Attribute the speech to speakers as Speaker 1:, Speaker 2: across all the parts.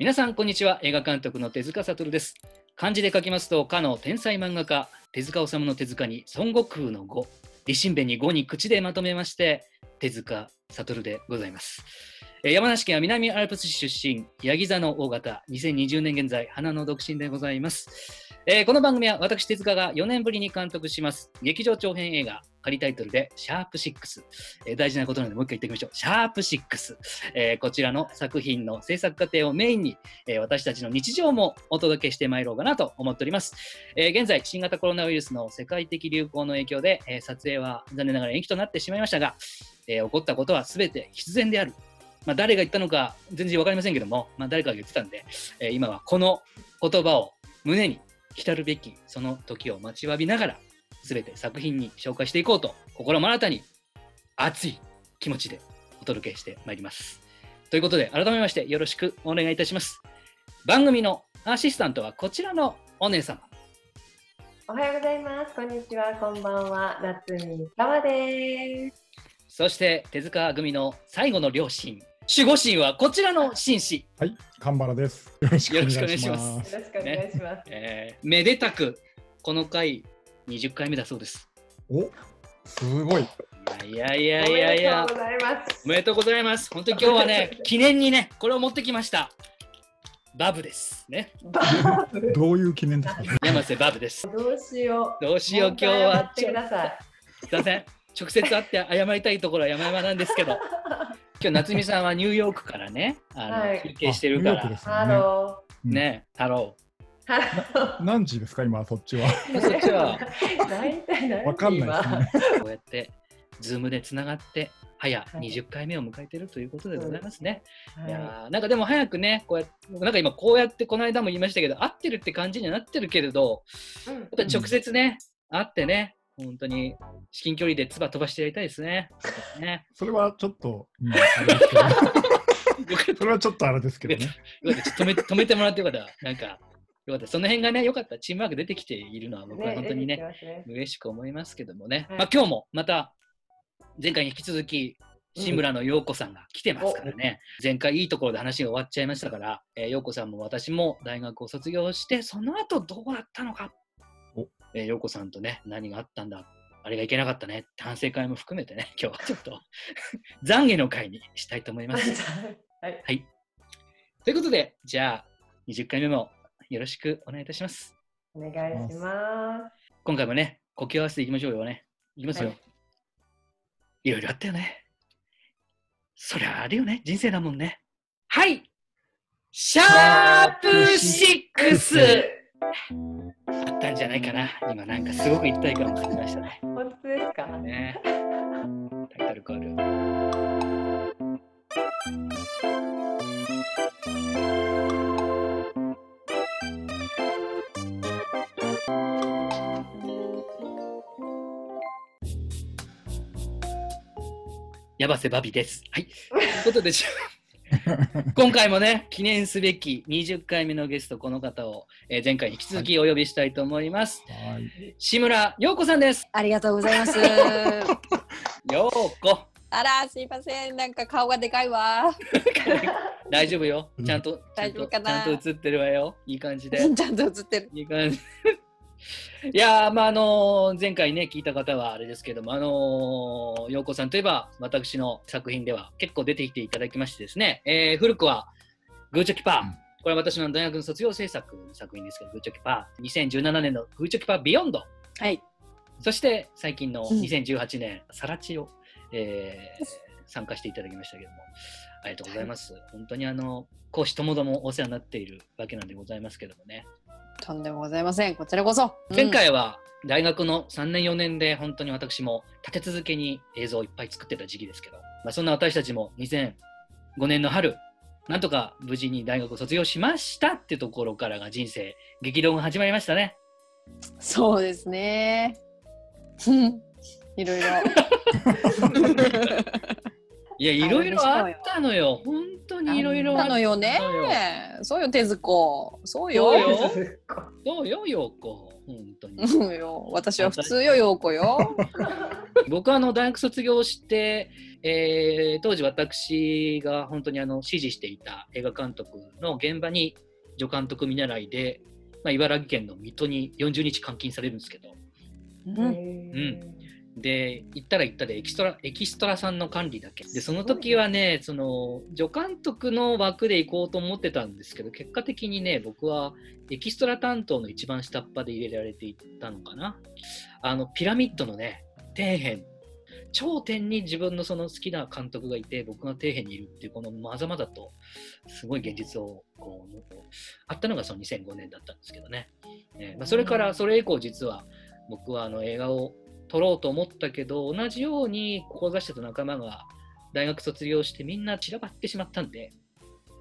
Speaker 1: 皆さんこんにちは。映画監督の手塚悟です。漢字で書きますとかの天才漫画家手塚治虫の手塚に孫悟空の語立身弁に語に口でまとめまして手塚悟でございます。山梨県は南アルプス市出身ヤギ座の大型2020年現在花の独身でございます。えーこの番組は私手塚が4年ぶりに監督します劇場長編映画仮タイトルでシャープ6、えー大事なことなのでもう一回言っておきましょう。シャープ6、えーこちらの作品の制作過程をメインに、えー私たちの日常もお届けしてまいろうかなと思っております、えー現在新型コロナウイルスの世界的流行の影響で、えー撮影は残念ながら延期となってしまいましたが、えー起こったことは全て必然である。まあ、誰が言ったのか全然わかりませんけども、まあ、誰かが言ってたんで、えー今はこの言葉を胸に来たるべきその時を待ちわびながら全て作品に紹介していこうと心も新たに熱い気持ちでお届けしてまいります。ということで改めましてよろしくお願いいたします。番組のアシスタントはこちらのお姉様。
Speaker 2: おはようございます。こんにちは。こんばんは。夏見かわです。
Speaker 1: そして手塚組の最後の両親守護神はこちらの紳士、
Speaker 3: はい、神原です。よろしくお願いし
Speaker 1: よろしくお願
Speaker 3: ま。
Speaker 1: いし
Speaker 2: よろしくお願いします。
Speaker 1: えーめでたくこの回20回目だそうです。
Speaker 3: お、すごい。
Speaker 1: いやいやいやいや
Speaker 2: おめでとうございます。
Speaker 1: おめでとうございます。本当に今日はね、記念にね、これを持ってきました。バブです。ね。
Speaker 2: バーブ。
Speaker 3: どういう記念ですか？
Speaker 1: 山瀬バブです。
Speaker 2: どうしよう。
Speaker 1: どうしよう、今日は
Speaker 2: ってください。
Speaker 1: すいません。直接会って謝りたいところは山々なんですけど、今日夏美さんはニューヨークからね、あの、
Speaker 2: はい
Speaker 1: 休憩してるから
Speaker 3: あニューヨークで、す
Speaker 2: ハロ
Speaker 1: ね、太郎。
Speaker 2: ー。ハロ
Speaker 3: 何時ですか、今、そっちは？
Speaker 1: そっちは
Speaker 2: ー。大体何
Speaker 3: わかんないですね。
Speaker 1: こうやって、ズームでつながって、早
Speaker 2: はい
Speaker 1: 20回目を迎えてるということでございますね。いやーなんかでも早くね、こうやって、僕なんか今こうやってこの間も言いましたけど、合ってるって感じにはなってるけれど、
Speaker 2: い。うん
Speaker 1: やっぱ直接ね、会ってね、本当に至近距離で唾飛ばしてやりたいですね。ね
Speaker 3: それはちょっと、うんあれですけど。それはちょっとあれですけどね。
Speaker 1: よかったちょっと止めて 止めてもらってよかった。なんか、よかった。その辺がね、よかった。チームワーク出てきているのは僕は本当にね、
Speaker 2: ね
Speaker 1: 嬉しく思いますけどもね。
Speaker 2: はい
Speaker 1: まあ今日もまた、前回に引き続き、志村の陽子さんが来てますからね、前回いいところで話が終わっちゃいましたから、えー、陽子さんも私も大学を卒業して、その後どうだったのか
Speaker 3: お、
Speaker 1: えー、陽子さんとね、何があったんだ、あれがいけなかったね、反省会も含めてね、今日はちょっと 懺悔の会にしたいと思います。
Speaker 2: はい。
Speaker 1: はい。ということで、じゃあ、20回目もよろしくお願いいたします。
Speaker 2: お願いしま
Speaker 1: 今回もね、呼吸合わせていきましょうよね。いきますよ。
Speaker 2: はい
Speaker 1: い、ろいろあったよね。そりゃあるよね。人生だもんね。はいシャープ 6! あったんじゃないかな。今なんかすごく一体感を感じましたね。
Speaker 2: す。本当ですか？
Speaker 1: ねタイトルコール。やばせバビです。はい。ということで、じゃあ 今回もね、記念すべき20回目のゲスト、この方を、えー前回に引き続きお呼びしたいと思います。
Speaker 3: はい。
Speaker 1: 志村陽子さんです。
Speaker 4: ありがとうございます。
Speaker 1: 陽子。
Speaker 4: あら、すいません。なんか顔がでかいわ。
Speaker 1: 大丈夫よ。ちゃんと、ちゃんと、
Speaker 4: 大丈夫かな
Speaker 1: ちゃんと映ってるわよ。いい感じで。
Speaker 4: ちゃんと映ってる。
Speaker 1: いい感じ。いやー、まあ、あのー前回ね、聞いた方はあれですけども、あのー、陽子さんといえば、私の作品では結構出てきていただきましてですね、えー古くは、グーチョキパー。
Speaker 3: うん
Speaker 1: これは私の大学の卒業制作の作品ですけど、グーチョキパー。2017年のグーチョキパービヨンド。
Speaker 4: はい。
Speaker 1: そして最近の
Speaker 4: うん
Speaker 1: 2018年、サラチを、えー参加していただきましたけども、ありがとうございます。本当にあの、講師ともどもお世話になっているわけなんでございますけどもね。
Speaker 4: とんでもございません。こちらこそ。
Speaker 1: 前回は大学の3年4年で本当に私も立て続けに映像をいっぱい作ってた時期ですけど、まあ、そんな私たちも2005年の春、なんとか無事に大学を卒業しましたってところからが人生、激動が始まりましたね。
Speaker 4: うんそうですね。うんいろいろ。
Speaker 1: いや、いろいろあったのよ。本当にいろいろ
Speaker 4: あったのよね
Speaker 1: そうよ。
Speaker 4: 手塚。そうよ。
Speaker 1: そうよそうよ、陽子。本当に。
Speaker 4: 私は普通よ、陽子よ。
Speaker 1: 僕はあの大学卒業して、えー当時私が本当にあの指示していた映画監督の現場に助監督見習いで、まあ、茨城県の水戸に40日監禁されるんですけど、
Speaker 4: うん
Speaker 1: で、行ったら行ったでエキストラ、エキストラさんの管理だけ。で、その時はね、その、助監督の枠で行こうと思ってたんですけど、結果的にね、僕はエキストラ担当の一番下っ端で入れられていったのかな。あの、ピラミッドのね、底辺、頂点に自分のその好きな監督がいて、僕が底辺にいるっていう、このまざまざと、すごい現実を、こう、あったのがその2005年だったんですけどね。えーまあ、それから、それ以降実は、僕はあの映画を撮ろうと思ったけど、同じように志してた仲間が大学卒業してみんな散らばってしまったんで、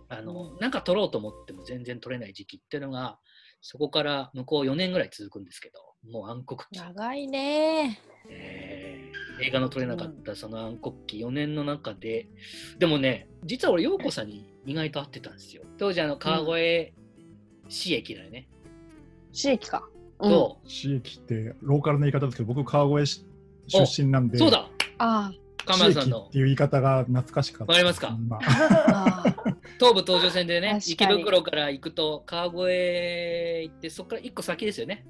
Speaker 1: あの、なんか撮ろうと思っても全然撮れない時期っていうのが、そこから向こう4年ぐらい続くんですけど、もう暗黒期、
Speaker 4: 長いね。
Speaker 1: えー映画の撮れなかったその暗黒期4年の中で、でもね、実は俺、陽子さんに意外と会ってたんですよ。当時、あの、川越市駅だよね。
Speaker 4: 市駅か。うん
Speaker 1: と、
Speaker 3: 市駅ってローカルな言い方ですけど、僕、川越市出身なんで、
Speaker 1: そうだ、
Speaker 4: あ
Speaker 1: カ
Speaker 3: 市駅
Speaker 1: マさんの
Speaker 3: っていう言い方が懐かしかった。
Speaker 1: わかりますか？
Speaker 3: まあ
Speaker 4: あ。ああ。
Speaker 1: 東武東上線でね、池袋から行くと川越行って、そこから1個先ですよね。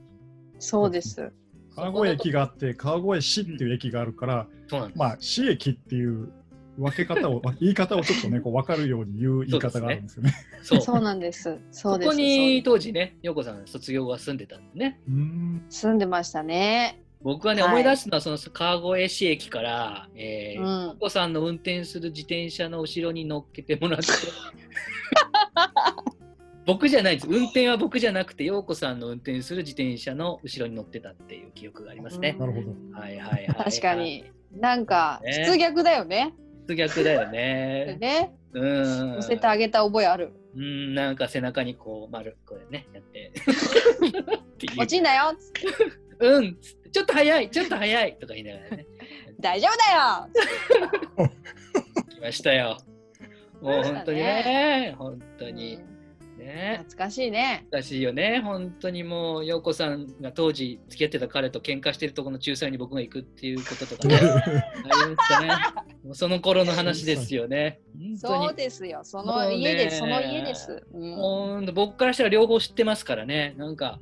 Speaker 4: そうです。
Speaker 3: 川越駅があって、川越市っていう駅があるから、
Speaker 1: そうなんです。
Speaker 3: まあ、市駅っていう分け方を、言い方をちょっとね、こう分かるように言う言い方があるんですよね。
Speaker 1: そう
Speaker 4: そうなんです。そ
Speaker 1: そう
Speaker 4: です。
Speaker 1: こに
Speaker 4: そう
Speaker 1: 当時ね、陽子さん卒業が住んでたんでね。
Speaker 3: うーん。
Speaker 4: 住んでましたね。
Speaker 1: 僕はね、
Speaker 4: はい
Speaker 1: 思い出すのはその川越市駅から、えー
Speaker 4: うん
Speaker 1: 陽子さんの運転する自転車の後ろに乗っけてもらって。僕じゃないです。運転は僕じゃなくて、陽子さんの運転する自転車の後ろに乗ってたっていう記憶がありますね。
Speaker 3: なるほど。
Speaker 1: はいはいはい、はい。
Speaker 4: 確か。に。なんか、
Speaker 1: ね
Speaker 4: 普通逆だよね。
Speaker 1: 普逆だよね。
Speaker 4: ね。
Speaker 1: うん。
Speaker 4: 乗せてあげた覚えある。
Speaker 1: うん、なんか背中にこう丸これねやって
Speaker 4: 落ちんなよ。
Speaker 1: うんつってちょっと早いちょっと早いとか言いながらね
Speaker 4: 大丈夫だよ。
Speaker 1: 来ましたよもう本当にね本当に
Speaker 4: うん
Speaker 1: ね
Speaker 4: 懐かしいね。
Speaker 1: 難しいよね本当にもう陽子さんが当時付き合ってた彼と喧嘩してるところの仲裁に僕が行くっていうこととかね ありましたねもうその頃の話ですよね
Speaker 4: そうですよ。その家です。その家です。うん
Speaker 1: ほんと僕からしたら両方知ってますからね。なんか、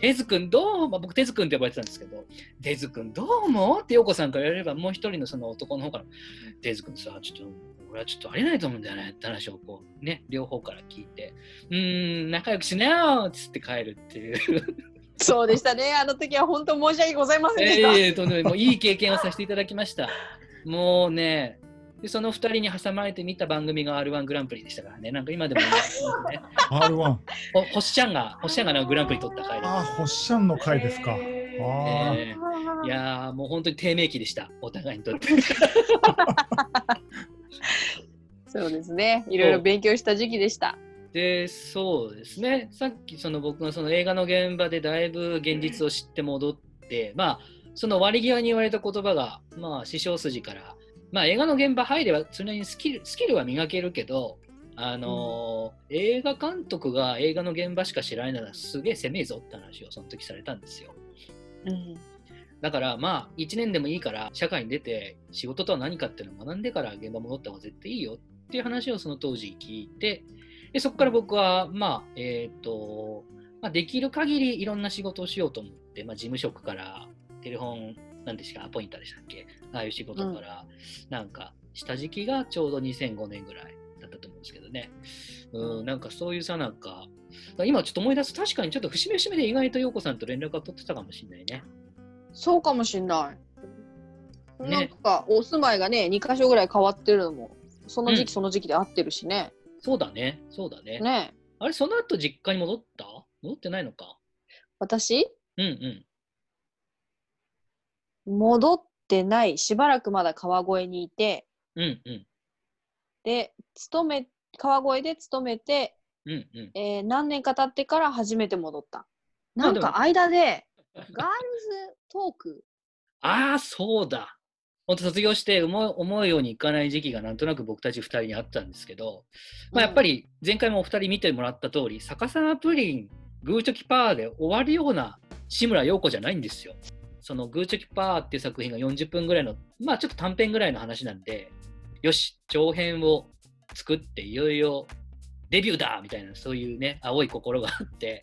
Speaker 1: てずくんどう、まあ、僕、てずくんって呼ばれてたんですけど、てずくんどう思う？って陽子さんから言われれば、もう一人のその男の方から、てずくんさ、ちょっと、俺はちょっとありえないと思うんだよねって話をこう、ね、両方から聞いて、うーん、仲良くしなよっつって帰るっていう。
Speaker 4: そうでしたね。あの時は本当申し訳ございませんでした。
Speaker 1: ええとんでもないもういい経験をさせていただきました。もうね、でその二人に挟まれて見た番組が R1 グランプリでしたからね、なんか今でもね。
Speaker 3: R1。
Speaker 1: ほほっしゃんが、ほっしゃんがなんかグランプリ取った回で
Speaker 3: ああ、ホッシャンの回ですか。あー
Speaker 1: えーいやーもう本当に低迷期でした、お互いにとって。
Speaker 4: そうですね。いろいろ勉強した時期でした。
Speaker 1: で、そうですね、さっきその僕がその映画の現場でだいぶ現実を知って戻って、まあ、その割り際に言われた言葉が、まあ、師匠筋から、まあ、映画の現場入れば、それなりにスキルスキルは磨けるけど、あのー映画監督が映画の現場しか知らないならすげえ攻めえぞって話をその時されたんですよ。
Speaker 4: うん。
Speaker 1: だからまあ1年でもいいから社会に出て仕事とは何かっていうのを学んでから現場戻った方が絶対いいよっていう話をその当時聞いてでそこから僕はまあえっ、と、まあ、できる限りいろんな仕事をしようと思って、まあ、事務職からテレフォンなんですかアポインターでしたっけああいう仕事からなんかした時期がちょうど2005年ぐらいだったと思うんですけどね。うんなんかそういうさなんか今ちょっと思い出す確かにちょっと節目節目で意外と陽子さんと連絡が取ってたかもしれないね。
Speaker 4: そうかもしんない。
Speaker 1: ね
Speaker 4: なんかお住まいがね、2箇所ぐらい変わってるのも、その時期その時期で合ってるしね。
Speaker 1: そうだね、そうだね。
Speaker 4: ね
Speaker 1: あれ、その後実家に戻った？戻ってないのか？
Speaker 4: 私、
Speaker 1: うんうん。
Speaker 4: 戻ってない、しばらくまだ川越にいて、
Speaker 1: うんうん。
Speaker 4: で、勤め、川越で勤めて、
Speaker 1: うんうん。
Speaker 4: えー何年か経ってから初めて戻った。なんか間で、ガールズトーク、
Speaker 1: ああ、そうだ。本当卒業して思う思うようにいかない時期がなんとなく僕たち2人にあったんですけど、まあ、やっぱり前回もお二人見てもらった通り、逆さまプリン、グーチョキパーで終わるような志村陽子じゃないんですよ。そのグーチョキパーっていう作品が40分ぐらいの、まあちょっと短編ぐらいの話なんで、よし、長編を作っていよいよデビューだみたいな、そういうね、青い心があって、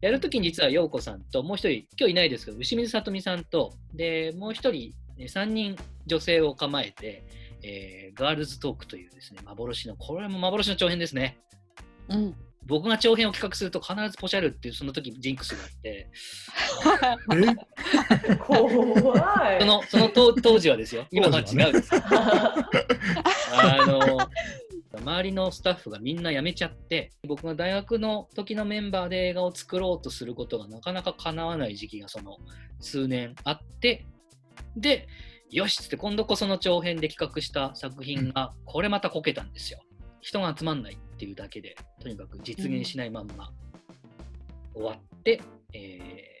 Speaker 1: やるときに実は陽子さんと、もう一人、今日いないですけど、牛水さとみさんと、で、もう一人、ね、3人女性を構えて、えーガールズトークというですね、幻の、これも幻の長編ですね。
Speaker 4: うん。
Speaker 1: 僕が長編を企画すると必ずポシャるっていうその時ジンクスがあって、
Speaker 3: え
Speaker 2: 怖い。
Speaker 1: そのその当当時はですよ、今は違うんですよ。あの周りのスタッフがみんな辞めちゃって、僕が大学の時のメンバーで映画を作ろうとすることがなかなか叶わない時期がその数年あって、で、よしっつって今度こその長編で企画した作品が、これまたこけたんですよ。人が集まんないっていうだけで、とにかく実現しないまんま終わって、えー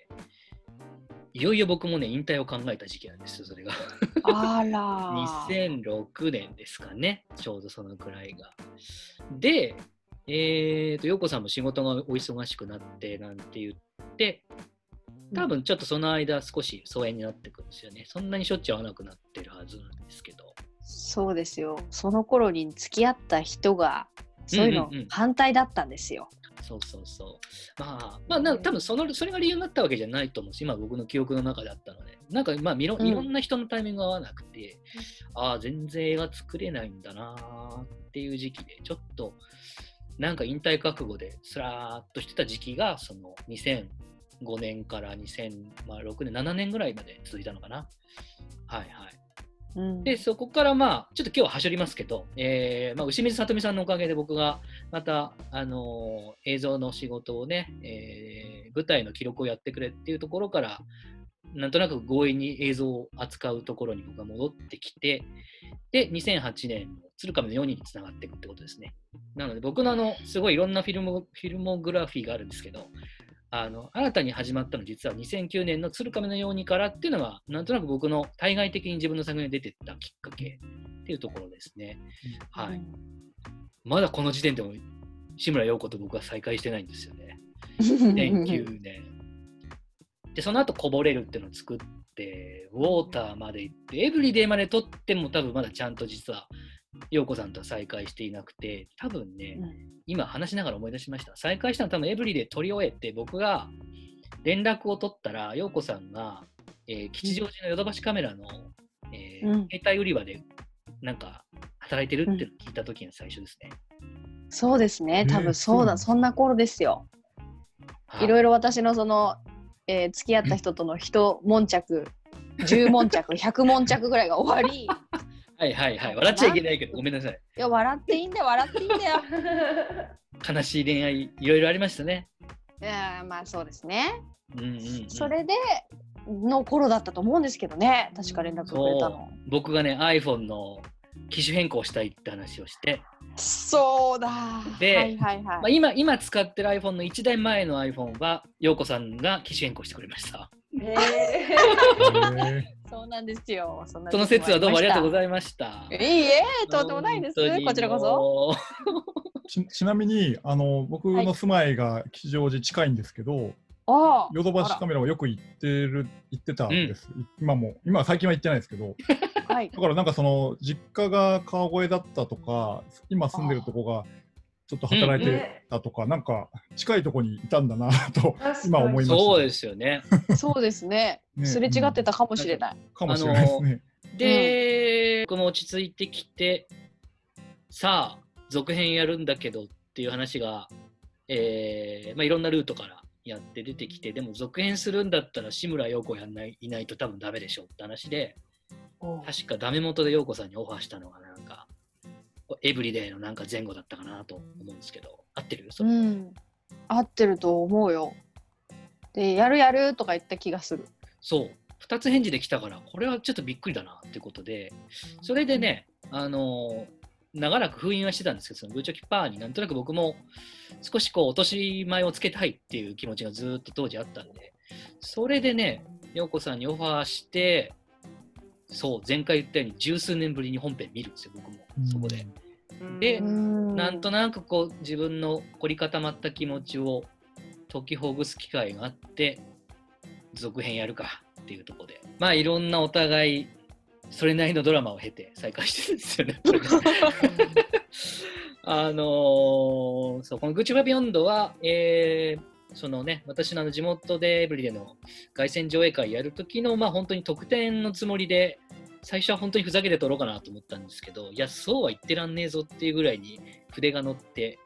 Speaker 1: いよいよ僕もね、引退を考えた時期なんですよ、それが。
Speaker 4: あら。
Speaker 1: 2006年ですかね、ちょうどそのくらいが。で、えーと、陽子さんも仕事がお忙しくなってなんて言って、多分ちょっとその間少し疎遠になってくるんですよね。そんなにしょっちゅう会わなくなってるはずなんですけど。
Speaker 4: そうですよ。その頃に付き合った人が、そういうの
Speaker 1: うんうんうん
Speaker 4: 反対だったんですよ。
Speaker 1: そうそうそう。まあ、まあ、な多分そのそれが理由になったわけじゃないと思うし、今僕の記憶の中であったので、なんかまあいろ
Speaker 4: うん
Speaker 1: いろんな人のタイミングが合わなくて、ああ、全然映画作れないんだなーっていう時期で、ちょっとなんか引退覚悟ですらーっとしてた時期が、その2005年から2006年、7年ぐらいまで続いたのかな。はいはい。
Speaker 4: うん。
Speaker 1: で、そこからまあ、ちょっと今日ははしょりますけど、えーまあ、牛水さとみさんのおかげで僕がまた、あの映像の仕事をね、えー舞台の記録をやってくれっていうところから、なんとなく強引に映像を扱うところに僕が戻ってきて、で、2008年の鶴亀の4人につながっていくってことですね。なので、僕のあの、すごいいろんなフィルモフィルモグラフィーがあるんですけど、あの新たに始まったの実は2009年の鶴亀のようにからっていうのがなんとなく僕の対外的に自分の作品が出てったきっかけっていうところですね。はい。まだこの時点でも志村陽子と僕は再会してないんですよね。2009年。で、その後こぼれるっていうのを作って、ウォーターまで行って、エブリデイまで撮っても多分まだちゃんと実は陽子さんとは再会していなくて、多分ね、今話しながら思い出しました。再会したの多分エブリデイ撮り終えて、僕が連絡を取ったら、陽子さんが、えー吉祥寺のヨドバシカメラの、えー
Speaker 4: うん
Speaker 1: 携帯売り場でなんか働いてるって聞いた時が最初ですね。
Speaker 4: そうですね。多
Speaker 3: えー
Speaker 4: 分そうだ、
Speaker 3: そ
Speaker 4: そんな頃ですよ。いろいろ私のその、えー付き合った人との一悶着、10悶着、100悶着ぐらいが終わり、い
Speaker 1: はいはいはい。笑っちゃいけないけど、ごめんなさい。
Speaker 4: や、笑っていいんだよ、笑っていいんだよ。
Speaker 1: 悲しい恋愛、いろいろありましたね。
Speaker 4: いやまあそうですね。
Speaker 1: うんうんうん
Speaker 4: それでの頃だったと思うんですけどね、確か連絡くれたの。
Speaker 1: 僕がね、iPhone の機種変更したいって話をして、
Speaker 4: そうだ。
Speaker 1: で
Speaker 4: はいはいはい。
Speaker 1: まあ、今今使ってる iPhone の1台前の iPhone は、陽子さんが機種変更してくれました。
Speaker 2: え
Speaker 3: え
Speaker 4: そうなんですよ。そ
Speaker 1: の説はどうもありがとうご
Speaker 4: い
Speaker 1: ざいました。
Speaker 4: いいえ、とんでもないです。こちらこそ。
Speaker 1: も
Speaker 3: ち ちなみにあの僕の住まいが吉祥寺近いんですけど、
Speaker 4: ああ。
Speaker 3: ヨドバシカメラはよく行ってる行ってたんです、今も今は最近は行ってないですけど
Speaker 4: はい。
Speaker 3: だからなんかその実家が川越だったとか今住んでるとこがちょっと働いてたとか、なんか近いとこにいたんだなと今思いました
Speaker 1: そうですよね。
Speaker 4: そうですね。
Speaker 3: ね
Speaker 4: すれ違ってたかもしれない。
Speaker 3: かもしれないですね。
Speaker 1: で、僕も落ち着いてきて、さあ、続編やるんだけどっていう話が、えーまあ、いろんなルートからやって出てきて、でも続編するんだったら志村陽子やんないいないと多分ダメでしょって話で、確かダメ元で陽子さんにオファーしたのがなんか、エブリデイのなんか前後だったかなと思うんですけど、合ってる？それ
Speaker 4: うん。合ってると思うよ。で、やるやるとか言った気がする。
Speaker 1: そう、2つ返事できたから、これはちょっとびっくりだなってことで、それでね、あの長らく封印はしてたんですけど、そのグーチョキパーになんとなく僕も少しこう落とし前をつけたいっていう気持ちがずーっと当時あったんで、それでね、陽子さんにオファーして、そう、前回言ったように十数年ぶりに本編見るんですよ、僕も、そこで。で
Speaker 4: うん。
Speaker 1: なんとなくこう自分の凝り固まった気持ちを解きほぐす機会があって続編やるかっていうところで。まあいろんなお互いそれなりのドラマを経て再会してるんですよね。あのーそうこの「グッチ・バビヨンドは」えーそのね、私のあの地元でエブリデの凱旋上映会やるときの、まあ、本当に特典のつもりで、最初は本当にふざけて撮ろうかなと思ったんですけど、いや、そうは言ってらんねえぞっていうぐらいに筆が乗って、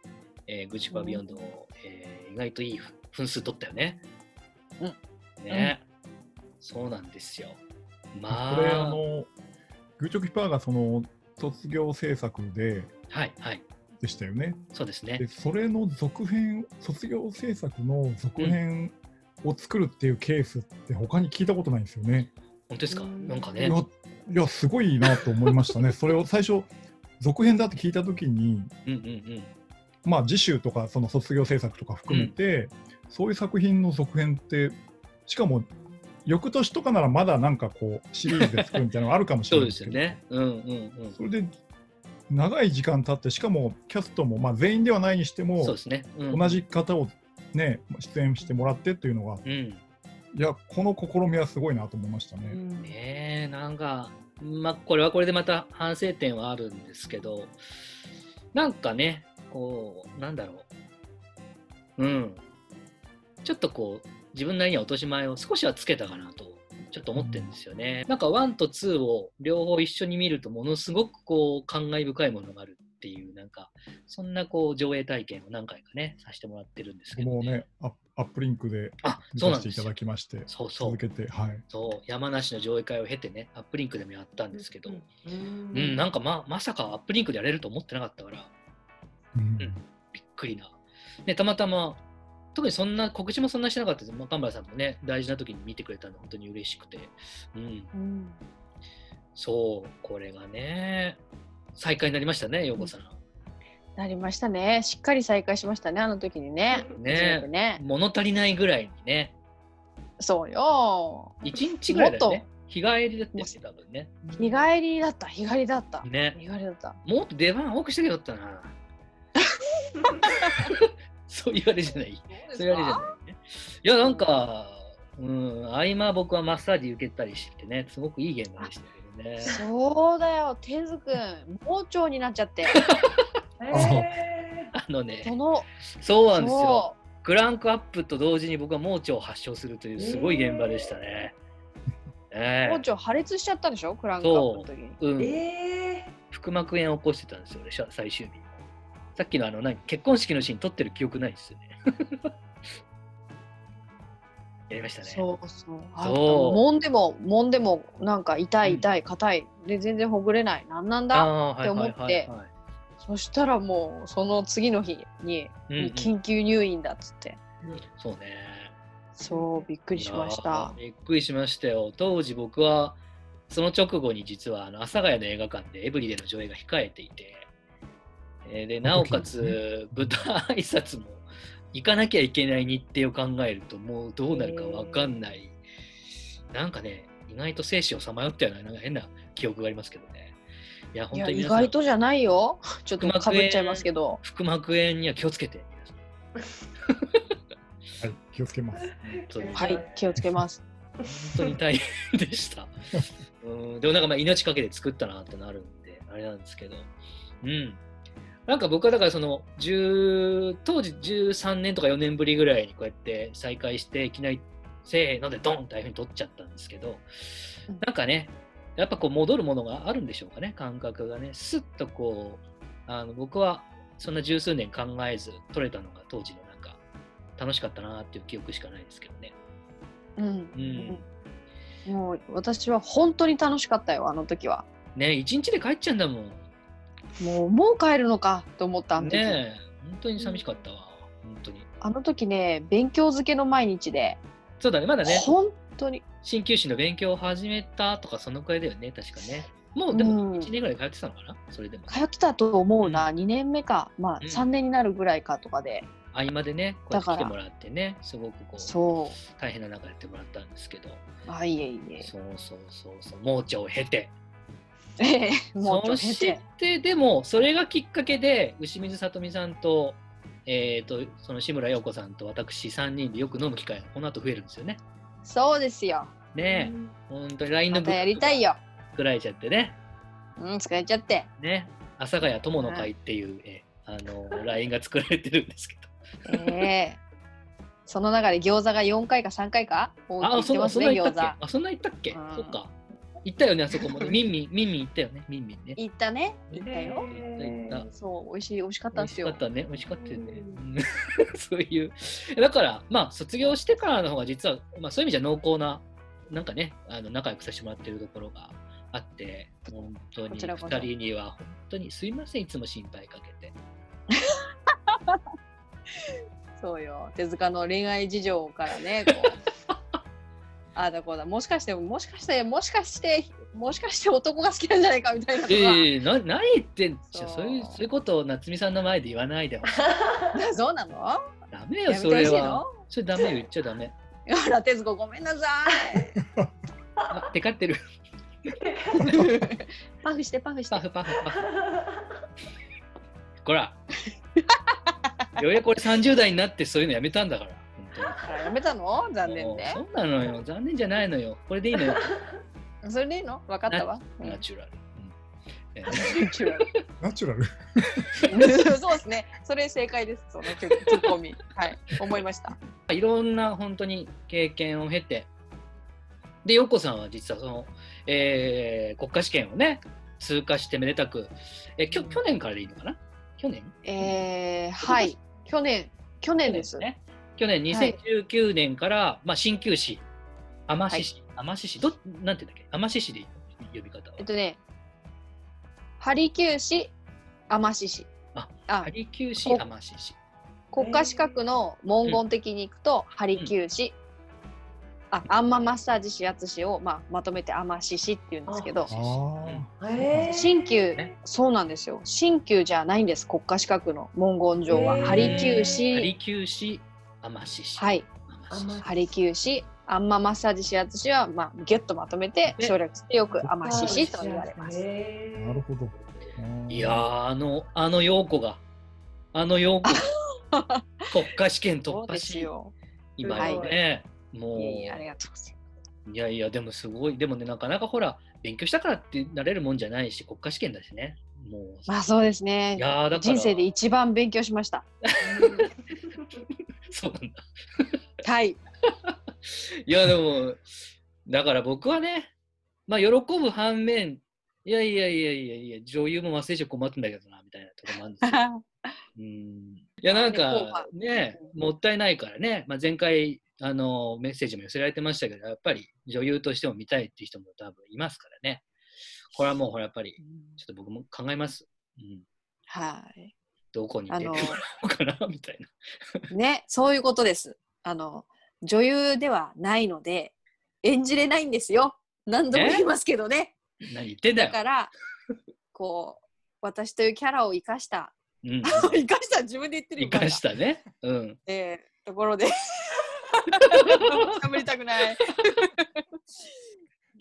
Speaker 1: えーグッチ・バビヨンドを、えー意外といい分数取ったよね。
Speaker 4: うん。
Speaker 1: ね、そうなんですよ。まあ、
Speaker 3: これあのグーチョキパーがその卒業制作で
Speaker 1: はいはい、
Speaker 3: でしたよね。
Speaker 1: そうですね
Speaker 3: で。それの続編卒業制作の続編を作るっていうケースって他に聞いたことないんですよね。
Speaker 1: 本当ですか？
Speaker 2: うん
Speaker 1: なんかね
Speaker 3: いや。いやすごいなと思いましたね。それを最初続編だって聞いた時に
Speaker 1: うんうんうん。
Speaker 3: まあ次週とかその卒業制作とか含めて、そういう作品の続編ってしかも翌年とかならまだなんかこうシリーズで作るみたいなのがあるかもし
Speaker 1: そう
Speaker 3: れないけど
Speaker 1: ですよね。うんうんうん。
Speaker 3: それで長い時間経ってしかもキャストも、まあ、全員ではないにしても
Speaker 1: そうですね。うん、
Speaker 3: 同じ方を、ね、出演してもらってっていうのが
Speaker 1: うん。
Speaker 3: いやこの試みはすごいなと思いましたね。
Speaker 2: うん
Speaker 1: ねえ、なんか、まあ、これはこれでまた反省点はあるんですけど、なんかね、こう、なんだろう。うん。ちょっとこう、自分なりには落とし前を少しはつけたかなと、ちょっと思ってるんですよね。なんか1と2を両方一緒に見ると、ものすごくこう、感慨深いものがあるっていう、なんか、そんなこう、上映体験を何回かね、させてもらってるんですけど、
Speaker 3: もうねアップアップリンクで
Speaker 1: あ、
Speaker 3: 見
Speaker 1: そうなんですよ
Speaker 3: させていただ。きまして
Speaker 1: そうそう
Speaker 3: 続。けてはい
Speaker 1: そう、山梨の上映会を経てね、アップリンクでもやったんですけど、
Speaker 2: うん
Speaker 1: うん、なんかままさかアップリンクでやれると思ってなかったから、
Speaker 3: うん
Speaker 1: うんびっくりな。ね、たまたま、特にそんな、告知もそんなしてなかったです。まあ、神原さんもね、大事な時に見てくれたんで、本当に嬉しくて。うん、
Speaker 4: うん
Speaker 1: そう、これがね、再開になりましたね、陽子さん。
Speaker 4: なりましたね。しっかり再開しましたね、あの時にね。
Speaker 1: ね
Speaker 4: ね。
Speaker 1: 物足りないぐらいにね、
Speaker 4: そうよ。
Speaker 1: 1日ぐらいだよ
Speaker 4: も
Speaker 1: ね。日帰りだったよね、多分ね。
Speaker 4: 日帰りだった、日帰りだった。
Speaker 1: ね。
Speaker 4: 日帰りだった。
Speaker 1: もっと出番多くしてけよったな。そう言われじゃない。そう言われじゃない、ね。いや、なんか、うん、合間僕はマッサージ受けたりしてね、すごくいい現場でしたけどね。
Speaker 4: そうだよ、てずくん、盲腸になっちゃって。
Speaker 2: え
Speaker 1: あのね
Speaker 4: そ、の、
Speaker 1: そうなんですよ。
Speaker 4: そ
Speaker 1: クランクアップと同時に僕は盲腸を発症するというすごい現場でしたね。
Speaker 4: う、
Speaker 1: え
Speaker 4: 盲腸破裂しちゃったでしょ、クランクアップの時に。
Speaker 1: うん、
Speaker 2: え
Speaker 1: 腹膜炎を起こしてたんですよ、俺、最終日。さっきのあの何？結婚式のシーン撮ってる記憶ないですよね。やりましたね。
Speaker 4: そうそう。あ
Speaker 1: そう
Speaker 4: 揉んでも、揉んでも、なんか痛い痛い、硬い。で、全然ほぐれない。なんなんだ？って思って
Speaker 1: はいはいはいはい
Speaker 4: そしたらもう、その次の日に、
Speaker 1: うんうん
Speaker 4: 緊急入院だっつって。
Speaker 1: そうね。
Speaker 4: そう、びっくりしました
Speaker 1: ー。びっくりしましたよ。当時僕はその直後に実はあの阿佐ヶ谷の映画館でエブリデの上映が控えていて、えーでなおかつ舞台挨拶も行かなきゃいけない日程を考えるともうどうなるかわかんない、なんかね意外と生死をさまよったようななんか変な記憶がありますけどね。いや本当に皆さん
Speaker 4: 外とじゃないよ。ちょっとかぶっちゃいますけど。
Speaker 1: 腹膜炎には気をつけて
Speaker 3: はい、気をつけます。
Speaker 4: はい、気をつけます。
Speaker 1: 本当に大変でした。うん、でもなんかまあ命かけて作ったなってなるんで、あれなんですけど、うん。なんか僕はだからその10当時13年とか4年ぶりぐらいにこうやって再会していきなりせーのでドンとああいうふうに取っちゃったんですけど
Speaker 4: うん
Speaker 1: なんかねやっぱこう戻るものがあるんでしょうかね感覚がねスッとこうあの僕はそんな十数年考えず取れたのが当時のなんか楽しかったなっていう記憶しかないですけどね。
Speaker 4: うん。
Speaker 1: うん
Speaker 4: うんもう私は本当に楽しかったよ、あの時は。
Speaker 1: ね一日で帰っちゃうんだもん。
Speaker 4: もう、もう帰るのかと思った、あの時。
Speaker 1: ねえ、本当に寂しかったわ、本当に。
Speaker 4: あの時ね、勉強漬けの毎日で、
Speaker 1: そうだね、まだね、
Speaker 4: 本当に。
Speaker 1: 鍼灸師の勉強を始めたとか、そのくらいだよね、確かね。もうでも
Speaker 4: うん。
Speaker 1: 1年ぐらい通ってたのかな、それでも。
Speaker 4: 通ってたと思うな、2年目か、まあ
Speaker 1: うん。
Speaker 4: 3年になるぐらいかとかで、
Speaker 1: 合間でね、こうやって来てもらってね、すごくこう、
Speaker 4: そ
Speaker 1: 大変な中やってもらったんですけど、
Speaker 4: う、あ、いえいえ、
Speaker 1: そうそうそうそう、盲腸を経て、
Speaker 4: ええもう
Speaker 1: そし
Speaker 4: て、
Speaker 1: て、でも、それがきっかけで、牛水さとみさんと、えー、とその志村陽子さんと私3人でよく飲む機会がこの後増えるんですよね。
Speaker 4: そうですよ。
Speaker 1: ね本当に LINE の
Speaker 4: またやりたいよ。
Speaker 1: 作られちゃってね。
Speaker 4: うん、使えちゃって。
Speaker 1: ね。阿佐ヶ谷友の会っていう、えあの LINE が作られてるんですけど。
Speaker 4: ええその中で餃子が4回か3回か？
Speaker 1: あ、そんな
Speaker 4: 言っ
Speaker 1: た。っけ？あ、そんな言ったっけ？
Speaker 4: うん
Speaker 1: そっか。行ったよね、あそこもね。ミンミン、ミンミン行ったよね、ミンミンね。
Speaker 4: 行ったね。行ったよ。
Speaker 1: 行った
Speaker 4: そう、美味しい、美味しかったんですよ
Speaker 1: 美味しかっ。たね、美味しかったよね。そういう。だから、まあ、卒業してからの方が実は、まあ、そういう意味じゃ濃厚な、なんかね、あの仲良くさせてもらってるところがあって、本当に
Speaker 4: こちらこそ
Speaker 1: 2人には本当にすいません、いつも心配かけて。
Speaker 4: そうよ。手塚の恋愛事情からね、こう。ああだこうだ。もしかして、もしかして、もしかして、もしかして男が好きなんじゃないかみたいな。
Speaker 1: ええな何言ってんじゃ
Speaker 4: そう
Speaker 1: そういうそういうことを夏美さんの前で言わないでほしい。
Speaker 4: そうなの？
Speaker 1: ダメよ、それは
Speaker 4: の。
Speaker 1: それダメよ、言っちゃダメ。
Speaker 4: ほら、徹子ごめんなさい。
Speaker 1: あ、テカってる。
Speaker 4: パフして、パフして
Speaker 1: パ。フパフパフ。こら。ようやく俺30代になってそういうのやめたんだから。本
Speaker 4: あらやめたの？残念ね
Speaker 1: も。うそうなのよ。残念じゃないのよ。これでいいのよ。
Speaker 4: それでいいの？分かったわ。うん
Speaker 1: ナチュラル。うんえ
Speaker 3: ナチュラル。
Speaker 4: そうですね。それ正解です。そのツッコミ。はい。思いました。
Speaker 1: いろんな本当に経験を経て、で、陽子さんは実はその、えー国家試験をね、通過してめでたく、えきょ去年からでいいのかな？去年？
Speaker 4: えー、はい。去年、去年です。
Speaker 1: ね。去年2019年から、まあ、鍼灸師、天獅子、天獅子、どなんていうんだっけ？天獅子で呼び方は。
Speaker 4: えっ。とね、ハリキュー市、天獅子。
Speaker 1: あ、
Speaker 4: あ
Speaker 1: ハリキュー師、
Speaker 4: こ
Speaker 1: 天獅子。
Speaker 4: 国家資格の文言的にいくと、ハリキュー市、あ、アンママッサージ指圧師を、まあ、まとめて天獅子っていうんですけど。鍼灸
Speaker 1: ね、
Speaker 4: そうなんですよ。鍼灸じゃないんです、国家資格の文言上は。ハリキュー
Speaker 1: ハ
Speaker 4: 市、
Speaker 1: リキュー師、天獅子。
Speaker 4: はい。ハリキュー市、アンママッサージ指圧師は、まあ、ギュッとまとめて
Speaker 1: ね
Speaker 4: 省略してよく天獅子と言われます。
Speaker 3: なるほど。
Speaker 1: いやー、あの、あの陽子が、あの陽子が 国家試験突破し、
Speaker 4: よ。
Speaker 1: 今
Speaker 2: はい
Speaker 1: ね、もう、
Speaker 4: いえいえありがとうございます。
Speaker 1: いやいや、でもすごい、でもね、なかなかほら、勉強したからってなれるもんじゃないし、国家試験だしね。もう、
Speaker 4: まあそうです
Speaker 1: い
Speaker 4: ね。
Speaker 1: やーだから、
Speaker 4: 人生で一番勉強しました。
Speaker 1: そうなんだ。
Speaker 4: はい。
Speaker 1: いや、でも、だから僕はね、まあ、喜ぶ反面、いやいやいやいやいや、女優も忘れちゃ困ってんだけどな、みたいなところもあるんですよ。うんいや、なんかね、もったいないからね、まあ、前回あのメッセージも寄せられてましたけど、やっぱり女優としても見たいっていう人も多分いますからね。これはもうほら、やっぱり、ちょっと僕も考えます。うん、
Speaker 4: はい。
Speaker 1: どこに
Speaker 4: あの
Speaker 1: 出てもらおうかな、みたいな。
Speaker 4: ね、そういうことです。あの、女優ではないので、演じれないんですよ。何度も言いますけどね。
Speaker 1: 何言ってんだよ。
Speaker 4: だから、こう、私というキャラを生かした、
Speaker 1: うん、
Speaker 4: 生かした自分で言ってるよ
Speaker 1: 生かしたね。うん。
Speaker 4: えー、ところでかぶりたくない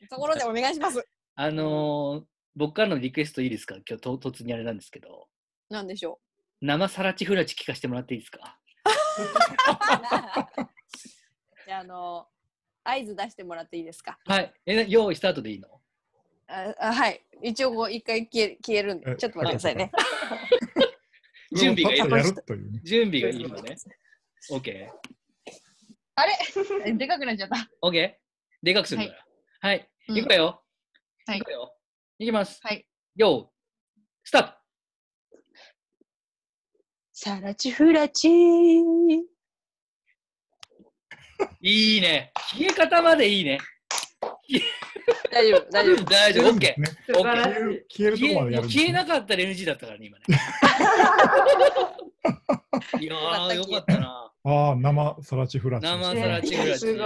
Speaker 4: ところでお願いします
Speaker 1: あのー僕からのリクエストいいですか？今日と突にあれなんですけど、
Speaker 4: なんでしょ
Speaker 1: 生サラチフラチ聞かせてもらっていいですか？
Speaker 4: うじゃああの合図出してもらっていいですか？
Speaker 1: はい。え、用意スタートでいいの？
Speaker 4: ああはい一応こう一回消え消えるんで
Speaker 3: え
Speaker 4: ちょっと待ってくださいね
Speaker 1: 準備がいい
Speaker 3: パッとやるというね。
Speaker 1: 準備がいいのね。OK。
Speaker 4: あれ？でかくなっちゃった
Speaker 1: OK? でかくするから。はい。
Speaker 4: うん
Speaker 1: いくわよ。
Speaker 4: はい
Speaker 1: いくわよ。いきます。
Speaker 4: はい。
Speaker 1: よー、スタート
Speaker 4: サラチフラチ
Speaker 1: いいね。消え方までいいね。
Speaker 4: 大丈夫大丈夫
Speaker 1: 大丈夫。OK。
Speaker 3: ね
Speaker 2: 素晴らし
Speaker 3: 消える
Speaker 2: い。
Speaker 3: 消えるとこまでやるね
Speaker 1: 消えなかったら NG だったからね、今ね。いやー、よかったな。
Speaker 3: ああ、生サラチフラチ。
Speaker 1: 生サラチフラチ。
Speaker 2: すごい。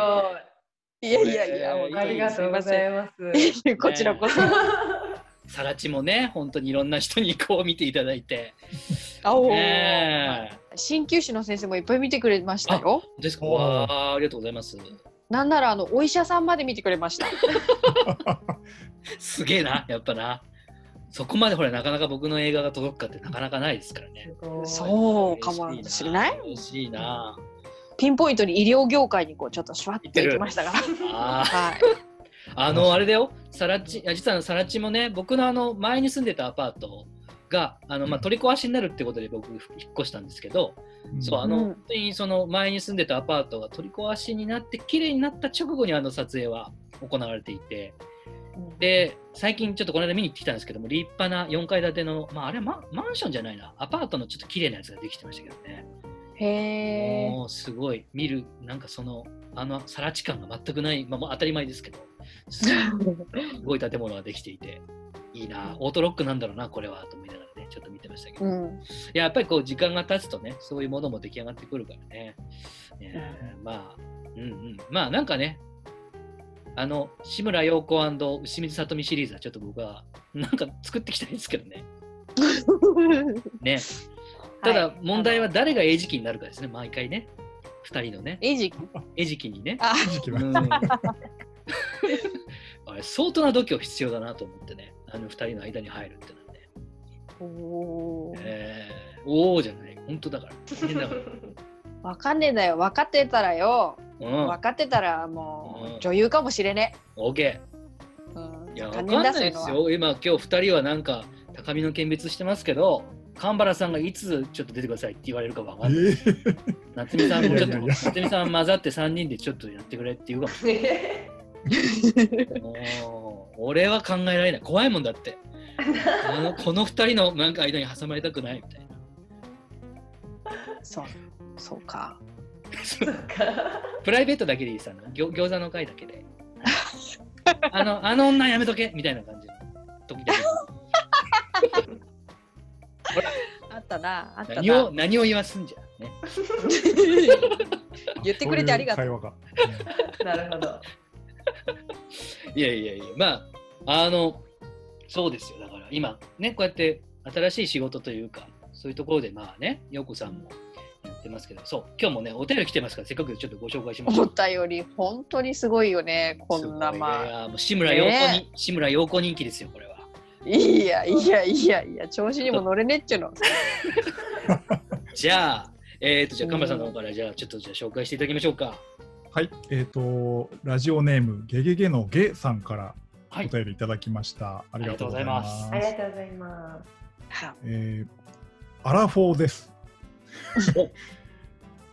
Speaker 4: いやいやいや
Speaker 2: ありがとうございます。
Speaker 4: す こちらこそ
Speaker 1: サラチもね、本当にいろんな人にこう見ていただいて。
Speaker 4: あおー
Speaker 1: ねえ
Speaker 4: 鍼灸師の先生もいっぱい見てくれましたよ
Speaker 1: ですか？ありがとうございます。
Speaker 4: なんならあのお医者さんまで見てくれました
Speaker 1: すげえな、やっぱな。そこまでほら、なかなか僕の映画が届くかってなかなかないですからね。
Speaker 4: そうかもしれない
Speaker 1: 嬉しいな。
Speaker 4: ピンポイントに医療業界にこうちょっとシュワッといきましたから。はい。
Speaker 1: あの、あれだよ、サラッチ、あ実はあのサラッチもね、僕のあの前に住んでたアパートが、あのまあ、取り壊しになるってことで僕、引っ越したんですけど、そう、あの、
Speaker 4: うん。
Speaker 1: 本当にその前に住んでたアパートが取り壊しになって、綺麗になった直後にあの撮影は行われていて、で、最近ちょっとこの間見に行ってきたんですけども、立派な4階建ての、まあ、あれはママンションじゃないな、アパートのちょっと綺麗なやつができてましたけどね。
Speaker 4: へえ。
Speaker 1: もうすごい、見る、なんかその、あの、さら地感が全くない、まあ、もう当たり前ですけど、すごい建物ができていて、いいな、オートロックなんだろうな、これは、と思いながらね、ちょっと見てましたけど、い
Speaker 4: うん。
Speaker 1: や、やっぱりこう、時間が経つとね、そういうものも出来上がってくるからね。ねまあ、うんうん。まあ、なんかね、あの、志村陽子牛水里美シリーズはちょっと僕は、なんか作っていきたいんですけどね。ね。ただ、問題は誰が餌食になるかですね、毎回ね。二人のね、
Speaker 4: エイジ。
Speaker 1: 餌食にね。
Speaker 4: あ、
Speaker 1: あれ相当な度胸必要だなと思ってね、あの二人の間に入るってのはね。
Speaker 4: おお。
Speaker 1: えー、おおじゃない、本当だから。大変だから。
Speaker 4: わかんねえんだよ。分かってたらよ。
Speaker 1: うん、
Speaker 4: 分かってたらも
Speaker 1: う
Speaker 4: 女優かもしれね
Speaker 1: オーケ
Speaker 4: え。うん
Speaker 1: ー。いや、わ
Speaker 4: 他
Speaker 1: かんない。ですよ。今、今日二人はなんか、高みの見別してますけど、神原さんがいつちょっと出てくださいって言われるかわかんない。
Speaker 3: えー
Speaker 1: 夏美さんもちょっと、夏美さん混ざって3人でちょっとやってくれって言うかも。もう俺は考えられない。怖いもんだって。あのこの二人のなんか間に挟まれたくないみたいな。
Speaker 4: そう。そうか。
Speaker 2: そっか。
Speaker 1: プライベートだけでいいさ、ぎょ餃子の会だけで。あの、あの女やめとけみたいな感じの時だ
Speaker 4: あったな。あっ
Speaker 1: け
Speaker 4: たな
Speaker 1: 何を。何を言わすんじゃね。
Speaker 4: 言ってくれてありがとう。
Speaker 3: そういう会話が。
Speaker 2: なるほど。
Speaker 1: いやいやいや、まあ、あの、そうですよ。だから今、ね、こうやって新しい仕事というか、そういうところで、まあね、陽子さんもやってますけど、そう、今日もね、お便り来てますから、せっかくちょっとご紹介しましょう。
Speaker 4: 思ったより本当にすごいよね。こんなまあ。
Speaker 1: いやもう志村陽子に、
Speaker 4: ね
Speaker 1: 志村陽子人気ですよ、これは。
Speaker 4: いやいやいやいや、調子にも乗れねっちゅうの。
Speaker 1: じゃあ、えっ、と、じゃあ、カンバさんの方から、じゃあ、ちょっとじゃあ紹介していただきましょうか。
Speaker 3: はい、えっ、と、ラジオネーム、ゲゲゲのゲさんから
Speaker 1: はい。
Speaker 3: お便りいただきました。ありがとうございます。
Speaker 2: ありがとうございます。
Speaker 4: は
Speaker 3: えーアラフォーです。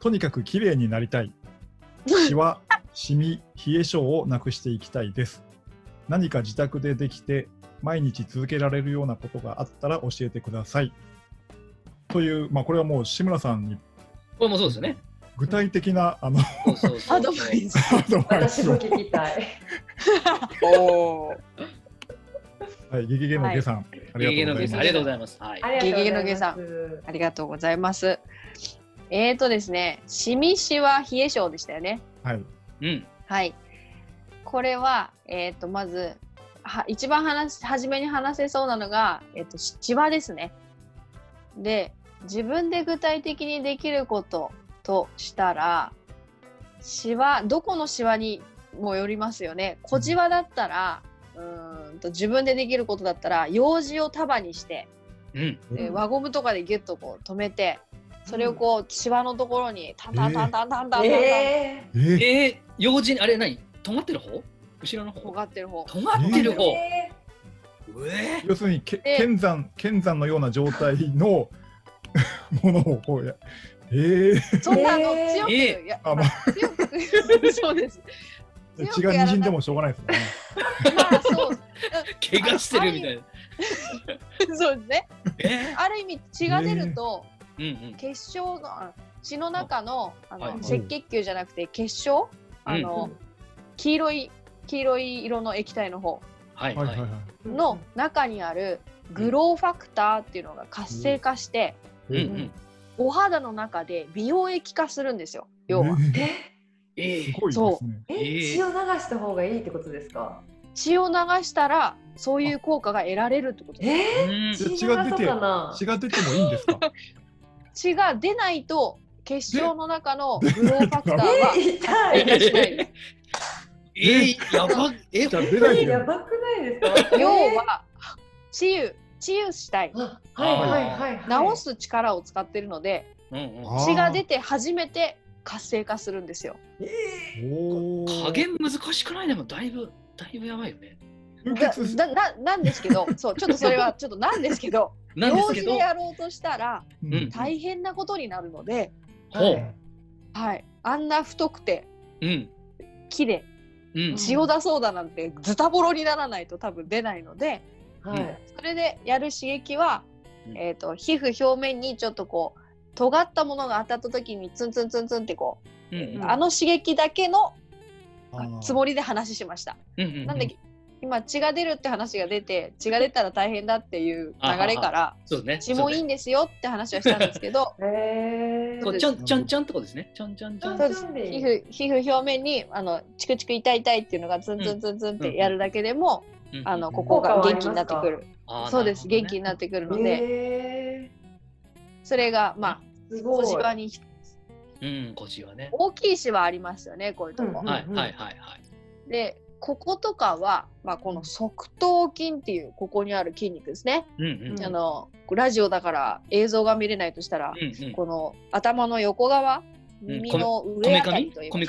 Speaker 3: とにかく綺麗になりたい。シワ、シミ、冷え性をなくしていきたいです。何か自宅でできて、毎日続けられるようなことがあったら教えてください。という、まあ、これはもう志村さんに
Speaker 1: これもそうですよね。
Speaker 3: 具体的なあの
Speaker 4: アドバイス。
Speaker 3: アドバイスを、
Speaker 2: 私も聞きたい。
Speaker 4: おお。
Speaker 3: はい、ゲゲゲのゲさん、ありがとうございます。
Speaker 4: ゲゲゲのゲさありがとうございます。えーとですね、シミシワ冷え性でしたよね。
Speaker 3: はい、
Speaker 1: うん。
Speaker 4: はい。これは、えー、とまずは一番話し初めに話せそうなのが、えー、とシワですね。で自分で具体的にできることとしたらシワどこのシワにもよりますよね。小じわだったらうーんと自分でできることだったら用紙を束にして、
Speaker 1: うん。
Speaker 4: で輪ゴムとかでギュッとこう止めてそれをこうシワのところにタンタンタンタンタンタンタンタン。
Speaker 2: え
Speaker 3: えー。
Speaker 1: えー、用心、あれ何？尖ってる方？後ろの方
Speaker 4: 尖ってる方。
Speaker 1: 尖ってる
Speaker 2: ー、
Speaker 1: 方、
Speaker 2: え
Speaker 1: うえ
Speaker 3: 要するにけ
Speaker 4: で
Speaker 3: 剣山剣山のような状態の ものをこうや、えー、
Speaker 4: そんなあの
Speaker 2: えー
Speaker 4: 強く、
Speaker 1: え
Speaker 4: いや
Speaker 3: あまあ
Speaker 4: 強く そうです。強
Speaker 3: 血が滲んでもしょうがないですね。
Speaker 4: まあそう
Speaker 1: 怪我してるみたいな。
Speaker 4: そうですね。
Speaker 1: え
Speaker 4: ある意味血が出ると
Speaker 1: ー、うんうん。
Speaker 4: 結晶のあ血の中のあの、
Speaker 1: はい
Speaker 4: 赤血球じゃなくて結晶？あの、黄色い黄色い色の液体の方
Speaker 1: はい。
Speaker 4: の中にあるグローファクターっていうのが活性化して、
Speaker 1: うんうん。
Speaker 4: お肌の中で美容液化するんですよ要は。
Speaker 3: え？
Speaker 2: え
Speaker 1: え
Speaker 3: すごいですね。
Speaker 2: え
Speaker 1: えー。
Speaker 2: 血を流した方がいいってことですか？
Speaker 4: 血を流したらそういう効果が得られるってことです。
Speaker 2: え？
Speaker 1: う
Speaker 2: 血
Speaker 3: 血が出て
Speaker 2: 流そうかな？
Speaker 3: 血が出てもいいんですか？
Speaker 4: 血が出ないと結晶の中のグローファクターは
Speaker 2: え？ー、痛い。
Speaker 1: えー、やばえ
Speaker 3: じゃあ出ないで
Speaker 2: やばくないですか？
Speaker 4: 要は治癒治癒したい。
Speaker 2: あはいはいはいはい。
Speaker 4: 治す力を使ってるので
Speaker 1: うんうん。
Speaker 3: あー
Speaker 4: 血が出て初めて活性化するんですよ。
Speaker 2: え
Speaker 3: おー。
Speaker 1: 加減難しくない？でもだいぶだいぶやばいよね。
Speaker 4: だななんですけど そうちょっとそれはちょっとなんですけど同時
Speaker 1: で
Speaker 4: やろうとしたら
Speaker 3: うん。
Speaker 4: 大変なことになるので、はい、あんな太くて
Speaker 1: うん。
Speaker 4: 木で
Speaker 1: うん
Speaker 2: ん
Speaker 4: 血を出そうだなんてズタボロにならないと多分出ないので
Speaker 2: はい。
Speaker 4: それでやる刺激は、
Speaker 1: うん。
Speaker 4: えー、と皮膚表面にちょっとこう尖ったものが当たった時にツンツンツンツンってこう、
Speaker 1: うん
Speaker 2: うん。
Speaker 4: あの刺激だけのつもりで話しました。
Speaker 1: うんうん。
Speaker 4: なんで今血が出るって話が出て血が出たら大変だっていう流れから。血もいいんですよって話はしたんですけど
Speaker 1: ちょんちょんちょんってことですね。ちょんちょんちょん。
Speaker 4: そうです皮膚皮膚表面にあのチクチク痛い痛いっていうのがツンツンツンツンってやるだけでも、
Speaker 1: うん
Speaker 4: あのここが元気になってくる。そうです、元気になってくるので、
Speaker 2: え
Speaker 4: それがまあ
Speaker 2: ー、すごい。
Speaker 4: 小じわに
Speaker 1: うん、腰はね。
Speaker 4: 大きいしはありますよねこういうとこ。
Speaker 2: うん
Speaker 1: はいはいはいはい。
Speaker 4: でこことかは、まあ、この側頭筋っていうここにある筋肉ですね。
Speaker 1: うんうん。
Speaker 2: うん
Speaker 4: あのラジオだから映像が見れないとしたら、
Speaker 1: うんうん。
Speaker 4: この頭の横側
Speaker 1: ん。
Speaker 4: 耳の上あたりという
Speaker 1: こめ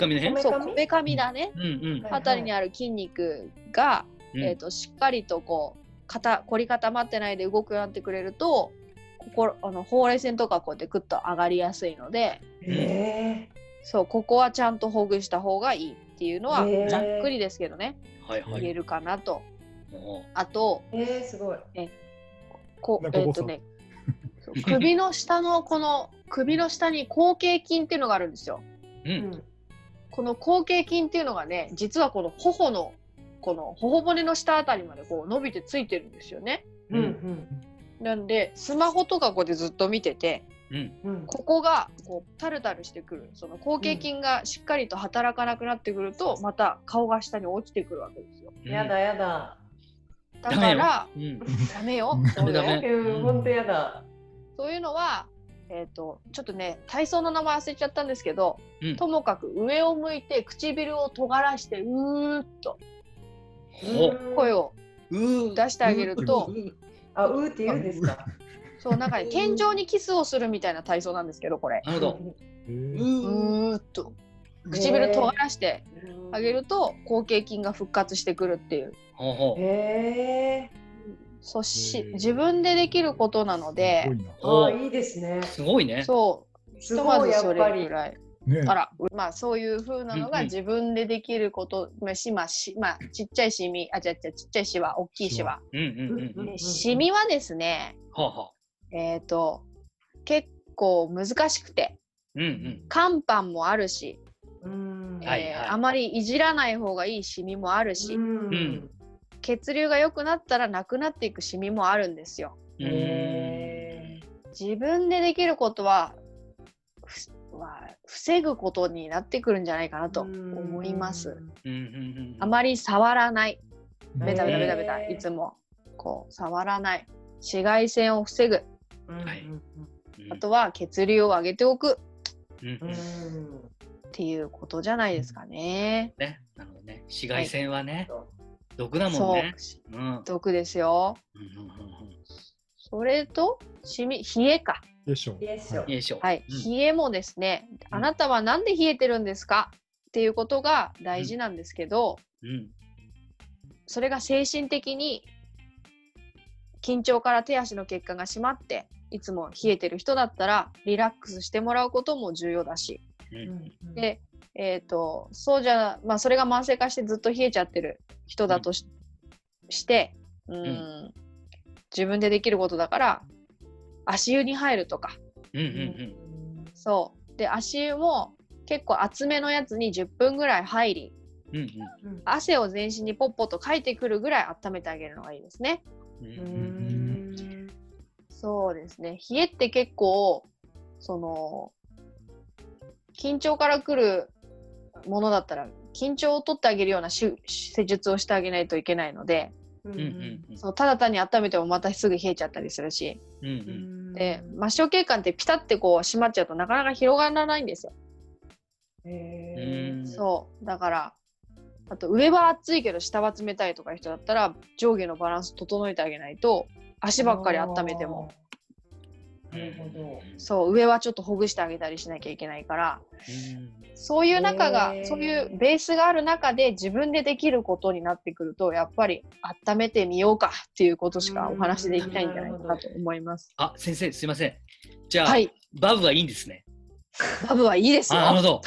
Speaker 1: かみ？
Speaker 4: だね、
Speaker 1: うんうん。
Speaker 2: はい
Speaker 4: あたりにある筋肉が、
Speaker 1: うん。
Speaker 4: えー、としっかりとこう肩凝り固まってないで動くようになってくれるとここあのほうれい線とかこうやってクッと上がりやすいので
Speaker 2: え
Speaker 4: そうここはちゃんとほぐした方がいいっていうのはざっくりですけどね、
Speaker 1: はいはい。
Speaker 4: 言えるかなと。
Speaker 1: も
Speaker 4: あと
Speaker 2: ー、えー、すごい。
Speaker 4: こ
Speaker 3: なんかこそ
Speaker 4: えっ、とね首の下のこの首の下に後頸筋っていうのがあるんですよ。
Speaker 1: う。
Speaker 2: うんん。
Speaker 4: この後頸筋っていうのがね実はこの頬のこの頬骨の下あたりまでこう伸びてついてるんですよね。
Speaker 2: うんうん
Speaker 4: なんでスマホとかこうやってずっと見てて
Speaker 1: うん。
Speaker 2: うん。
Speaker 4: ここがこうタルタルしてくるその後頸筋がしっかりと働かなくなってくるとまた顔が下に落ちてくるわけですよ。
Speaker 2: やだやだ。
Speaker 4: だから
Speaker 1: うん。
Speaker 4: ダメよ。
Speaker 2: 本当やだ。
Speaker 4: そういうのは、えー、とちょっとね体操の名前忘れちゃったんですけど、
Speaker 1: うん
Speaker 4: ともかく上を向いて唇を尖らしてうーっと
Speaker 1: ほ
Speaker 4: 声を出してあげると
Speaker 2: あ、うーって言うんですか？
Speaker 4: そうなんかね天井にキスをするみたいな体操なんですけどこれ
Speaker 1: なるほど。
Speaker 3: え
Speaker 1: う
Speaker 3: ー
Speaker 4: っと唇尖らしてあげると後頸筋が復活してくるっていう
Speaker 1: ほうほう。
Speaker 2: へえ
Speaker 4: そし自分でできることなの
Speaker 3: すご
Speaker 4: で
Speaker 2: あ、いいですね。
Speaker 1: すごいね。
Speaker 4: そうひと
Speaker 2: すごいや
Speaker 4: まずそ
Speaker 2: っぱり
Speaker 4: れぐ。らい。
Speaker 3: ね
Speaker 4: あら、まあそういう風なの
Speaker 1: うんうん
Speaker 4: が自分でできること、まあしまあしまあちっちゃいシミ、あ、じゃじゃちっちゃいシワ、大きいシワ。
Speaker 1: うんうんうん
Speaker 2: う
Speaker 1: うんん。
Speaker 4: でシミはですね、
Speaker 1: はあはあ。
Speaker 4: えっ、と結構難しくて、
Speaker 1: うんうん。
Speaker 4: 肝斑もあるし、
Speaker 2: うん。
Speaker 1: はい
Speaker 4: えーあまりいじらない方がいいシミもあるし、
Speaker 2: うん。
Speaker 4: 血流が良くなったらなくなっていくシミもあるんですよ。自分でできることは、防ぐことになってくるんじゃないかなと思います。。
Speaker 1: うんうんうん。
Speaker 4: あまり触らない。
Speaker 3: うん
Speaker 4: ベタベタベタベタ、いつもこう触らない紫外線を防ぐあとは血流を上げておくっていうことじゃないですかね。
Speaker 1: ね。なるほどね。紫外線はね
Speaker 2: そ、
Speaker 1: 毒だもん
Speaker 4: そう
Speaker 1: ね。うん。
Speaker 4: 毒ですよ。
Speaker 1: うんうんうん
Speaker 4: それとしみ冷えか。
Speaker 3: でしょう。
Speaker 2: よいしょ
Speaker 1: うん。よいしょ。
Speaker 4: はい、
Speaker 1: うん
Speaker 4: 冷えもですね、
Speaker 1: うん
Speaker 4: あなたはなんで冷えてるんですか？っていうことが大事なんですけど、
Speaker 1: うん。
Speaker 4: それが精神的に緊張から手足の血管が締まっていつも冷えてる人だったらリラックスしてもらうことも重要だし、
Speaker 1: うん。
Speaker 4: で、えー、とそうじゃまあそれが慢性化してずっと冷えちゃってる人だとし,、してうーん
Speaker 1: う
Speaker 4: 自分でできることだから足湯に入るとか。
Speaker 1: うんうん
Speaker 4: そう。で足湯も結構厚めのやつに10分ぐらい入り
Speaker 1: うんうん。
Speaker 2: うん
Speaker 4: 汗を全身にポッポとかいてくるぐらい温めてあげるのがいいですね。
Speaker 1: うんう
Speaker 2: うんん
Speaker 4: そうですね。冷えって結構その緊張から来るものだったら緊張を取ってあげるような施術をしてあげないといけないので
Speaker 2: うん
Speaker 1: うんうん。うん
Speaker 4: そうただ単に温めてもまたすぐ冷えちゃったりするし。
Speaker 1: うんうん。
Speaker 4: で末梢血管ってピタってこう締まっちゃうとなかなか広がらないんですよ。そう。だからあと上は熱いけど下は冷たいとかいう人だったら上下のバランス整えてあげないと足ばっかり温めても
Speaker 2: なるほど。
Speaker 4: そう上はちょっとほぐしてあげたりしなきゃいけないから
Speaker 1: うん
Speaker 4: そういう中が、
Speaker 2: へー
Speaker 4: そういうベースがある中で自分でできることになってくるとやっぱり温めてみようかっていうことしかお話できないんじゃないかなと思います。
Speaker 1: あ、先生、すいません。じゃあ、
Speaker 4: はい、
Speaker 1: バブはいいんですね。
Speaker 4: バブはいいです
Speaker 1: あ、なるほ
Speaker 4: よ。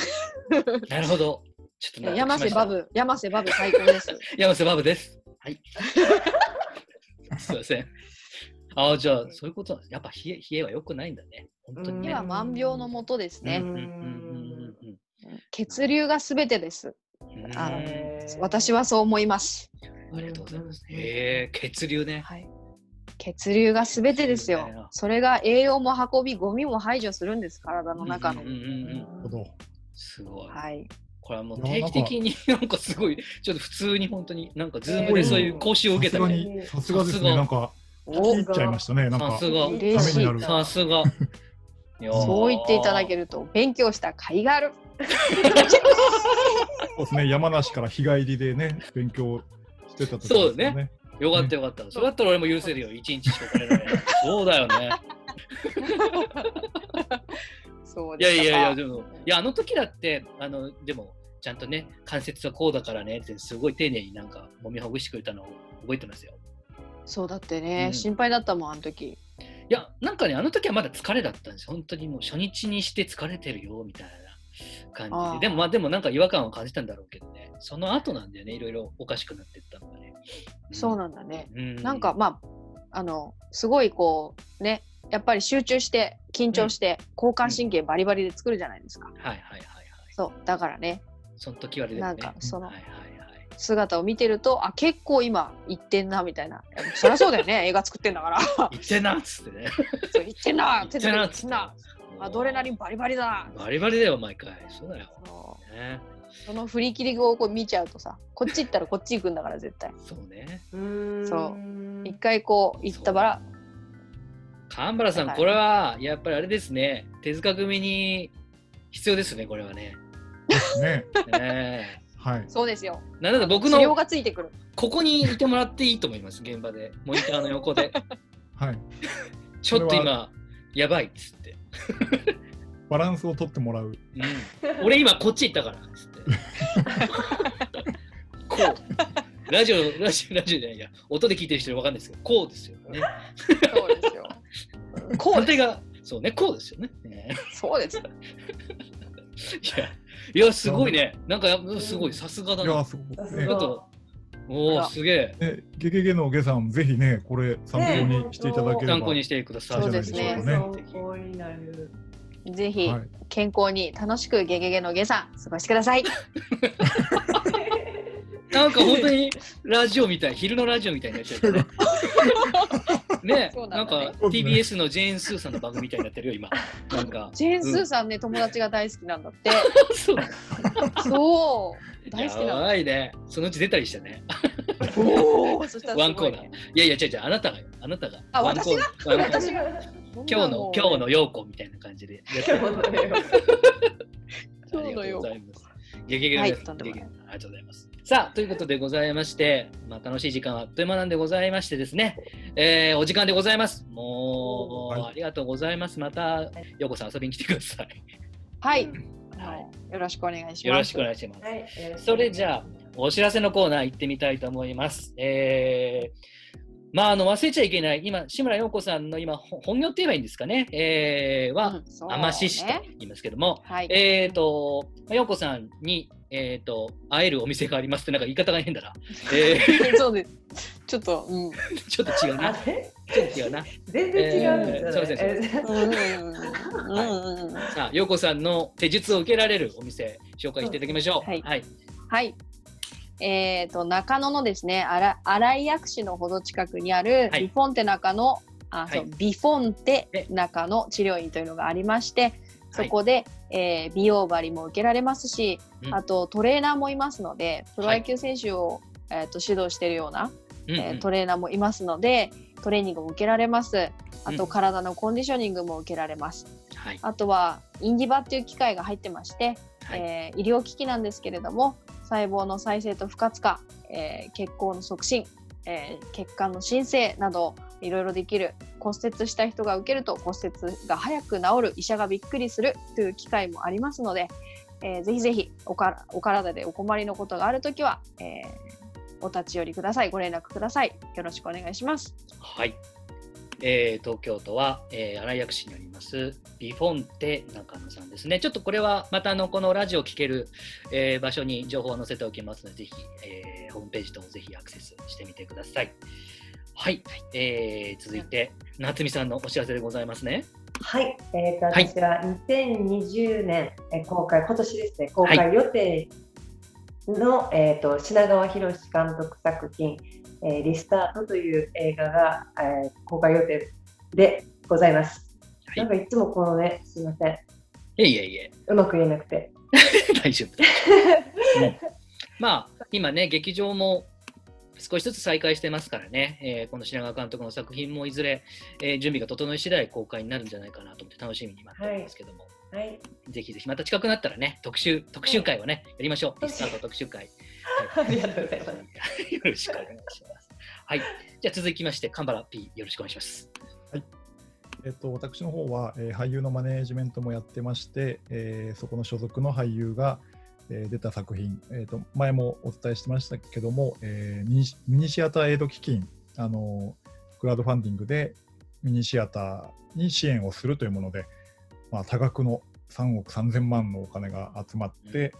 Speaker 1: ど。なるほど。ちょっと
Speaker 4: 山瀬バブ、山瀬バブ最高です。
Speaker 1: 山瀬バブです。はい。すいません。あじゃあ、そういうことなんですやっぱ冷え冷えは良くないんだね。本当にね。
Speaker 4: では万病のもとですね。
Speaker 1: うんうんうんうん
Speaker 4: 血流がすべてです。あの私はそう思います。
Speaker 1: ありがとうございます。
Speaker 2: うん
Speaker 1: へえ、血流ね。
Speaker 4: はい。血流がすべてですよ
Speaker 1: そ
Speaker 4: れが栄養も運び、ゴミも排除するんです、体の中の
Speaker 1: うん。うんうんうん
Speaker 3: なるほど。
Speaker 1: すごい。
Speaker 4: はい。
Speaker 1: これはもう定期的に なんかすごい、ちょっと普通に本当になんかズームでそういう講習を受けたり。
Speaker 3: に、さすがですね。なんか、
Speaker 4: お
Speaker 3: 聞いちゃいましたね。なんかためになる
Speaker 1: さすが。
Speaker 4: そう言っていただけ
Speaker 1: る。
Speaker 4: ると、勉強した甲斐がある。
Speaker 3: そうですね。山梨から日帰りでね、勉強してた時ですよ
Speaker 1: そうね。よかったよかった。それだったら俺も許せるよ。一日しか来れない。そうだよね。
Speaker 4: そう
Speaker 1: いやいやいや、でも、いや、あの時だって、あの、でも、ちゃんとね、関節はこうだからねって、すごい丁寧になんか、揉みほぐしてくれたのを覚えてますよ。
Speaker 4: そうだってね、
Speaker 1: うん
Speaker 4: 心配だったもん、あの時。
Speaker 1: いや、なんかね、あの時はまだ疲れだったんですよ。本当にもう初日にして疲れてるよ、みたいな感じで。でも、まあ、でもなんか違和感を感じたんだろうけどね。その後なんだよね、いろいろおかしくなってったのがね。
Speaker 4: そうなんだね。
Speaker 1: うん。
Speaker 4: なんか、まあ、あの、すごいこう、ね、やっぱり集中して、緊張して、交感神経バリバリで作るじゃないですか。
Speaker 1: はいはいはいはい。
Speaker 4: そう、だからね、
Speaker 1: その時はあれだ
Speaker 4: なん
Speaker 1: よね。
Speaker 4: かその
Speaker 1: はいはいはい。
Speaker 4: 姿を見てると、あ、結構今、いってんな、みたいな。そりゃそうだよね、映画作ってんだから。
Speaker 1: 言ってんなっつってね。
Speaker 4: そう、いってんな、
Speaker 1: 言ってんなっつって
Speaker 4: な。アドレナリンバリバリだ。
Speaker 1: バリバリだよ、毎回。そうだよ。
Speaker 4: そう
Speaker 1: ね、
Speaker 4: その振り切りをこう見ちゃうとさ、こっち行ったらこっち行くんだから、絶対。
Speaker 1: そうね。
Speaker 2: そう
Speaker 4: 一回こう行ったばら、
Speaker 1: 神原さん、
Speaker 4: はい
Speaker 1: これはやっぱりあれですね。手塚組に必要ですね、これはね。
Speaker 3: ね。
Speaker 1: ね
Speaker 3: はい。
Speaker 4: そうですよ。
Speaker 1: えなんだ僕の
Speaker 4: がついてくる。
Speaker 1: ここにいてもらっていいと思います、現場で。モニターの横で。
Speaker 3: はい。
Speaker 1: ちょっと今、やばいっつって。
Speaker 3: バランスを取ってもらう。
Speaker 1: うん、俺今こっち行ったからっつって。こう。ラジオ、ラジオ、ラジオじゃないや、音で聞いてる人わかんないですけど、こうですよね。
Speaker 4: そうですよ。こう
Speaker 1: が、そうね、こうですよね。ね
Speaker 4: そうです。
Speaker 1: いや、いや、すごいね。なんか、すごい、さすがだな。
Speaker 3: いや、すごくね
Speaker 1: ちょっと、おお、すげえ。
Speaker 3: ね、ゲゲゲのゲさん、ぜひね、これ参考にしていただければ。
Speaker 1: 参考にしてください。
Speaker 4: そうですね
Speaker 3: そう
Speaker 2: 参考になる。
Speaker 4: ぜひ
Speaker 3: はい
Speaker 4: 健康に楽しくゲゲゲのゲさん過ごしてください。
Speaker 1: なんか本当にラジオみたい、昼のラジオみたいになっちゃった ね。ね
Speaker 4: そう
Speaker 1: なか
Speaker 4: なんんだね
Speaker 1: TBS のジェーン・スーさんの番組みたいになってるよ、今。なんか。
Speaker 4: ジェーン・スーさんね、友達が大好きなんだって。
Speaker 1: そう
Speaker 4: そう。大好きな
Speaker 1: や
Speaker 4: の。
Speaker 1: ばいね。そのうち出たりしてね。
Speaker 4: おお、そしたら
Speaker 1: ワンコーナー
Speaker 4: いね。。
Speaker 1: いやいや、違う違う、あなたがよ、あなたが。
Speaker 4: あ
Speaker 1: ワンコーナーワンコーナー
Speaker 4: 私が？
Speaker 1: 今日の、今日の陽子みたいな感じでやってる。ます。ゲゲゲの皆さん、
Speaker 4: はいとんでもない
Speaker 1: ゲゲゲありがとうございます。さあ、ということでございまして、まあ、楽しい時間はあっという間なんでございましてですね、えーお時間でございます。もう、
Speaker 3: はい
Speaker 1: ありがとうございます。また、ようこさん遊びに来てください。
Speaker 4: はい。
Speaker 1: は
Speaker 4: よろしくお願いします。
Speaker 1: よろしくお願いします。
Speaker 2: はい。
Speaker 1: それじゃあ、お知らせのコーナー行ってみたいと思います。えーまあ、あの忘れちゃいけない、今、志村陽子さんの今、ほ本業って言えばいいんですかね、えーはあまししと
Speaker 4: ね
Speaker 1: 言いますけども、
Speaker 4: はい。
Speaker 1: えっ、と、陽子さんに、えっ、と、会えるお店がありますって、なんか言い方が変だな。え
Speaker 4: そうです。ちょっと、うん。
Speaker 1: ー ちょっと違う
Speaker 2: あ
Speaker 1: な。
Speaker 2: れ
Speaker 1: ちょっと違うな。
Speaker 2: 全然違うんですよね。
Speaker 1: えーそうですね
Speaker 4: うんうんうんうん。
Speaker 1: さあ、陽子さんの手術を受けられるお店、紹介していただきましょう。
Speaker 4: はい
Speaker 1: はい。
Speaker 4: はい。えっ、と中野のですね、新新井薬師のほど近くにある
Speaker 1: はい。
Speaker 4: ビフォンテ中野、あ、そう
Speaker 1: はい
Speaker 4: ビフォンテ
Speaker 1: え
Speaker 4: 中野治療院というのがありまして、
Speaker 1: はい。
Speaker 4: そこで、えー美容針も受けられますし、
Speaker 1: うん。
Speaker 4: あとトレーナーもいますので、プロ野球選手を、えー、と指導しているような、
Speaker 1: うんうん。
Speaker 4: えートレーナーもいますので、トレーニングも受けられます。あ
Speaker 1: うん。
Speaker 4: と体のコンディショニングも受けられます。
Speaker 1: はい。
Speaker 4: あとはインディバっていう機械が入ってまして、
Speaker 1: はい。
Speaker 4: えー医療機器なんですけれども細胞の再生と不活化、えー血行の促進、えー血管の申請などいろいろできる骨折した人が受けると骨折が早く治る医者がびっくりするという機会もありますので、えーぜひぜひおかお体でお困りのことがあるときは、えーお立ち寄りください。ご連絡ください。よろしくお願いします。
Speaker 1: はい。えー東京都は、えー、新井薬師にありますビフォンテ中野さんですね。ちょっとこれはまたあのこのラジオを聞ける、えー場所に情報を載せておきますので、ぜひ、えーホームページとぜひアクセスしてみてください。はい。えー続いて、夏美さんのお知らせでございますね。
Speaker 2: はい、えー、と
Speaker 1: はい
Speaker 2: 私は2020年、えー公開、今年ですね、公開予定の、えー、と品川博監督作品、えーリスタートという映画が、えー公開予定でございます。
Speaker 1: はい
Speaker 2: なんかいつもこのね、すみません、
Speaker 1: いえいえいえ、
Speaker 2: うまく言えなくて。
Speaker 1: 大丈夫。うんまあ、今ね、劇場も少しずつ再開してますからね、えーこの品川監督の作品もいずれ、えー準備が整い次第公開になるんじゃないかなと思って楽しみに待っておりますけども、
Speaker 2: はい、
Speaker 1: ぜひぜひまた近くなったらね、特集、特集会をね、やりましょう。
Speaker 2: はい
Speaker 1: リスタート特集会。
Speaker 2: ありがとうございます。
Speaker 1: よろしくお願いします。はい。じゃあ続きまして、カンバラ P、よろしくお願いします。
Speaker 3: えっと、私の方は、えー俳優のマネージメントもやってまして、えーそこの所属の俳優が、えー出た作品、えーと、前もお伝えしてましたけども、えーミニシアターエイド基金、あのークラウドファンディングでミニシアターに支援をするというもので、まあ、多額の3億3000万のお金が集まって、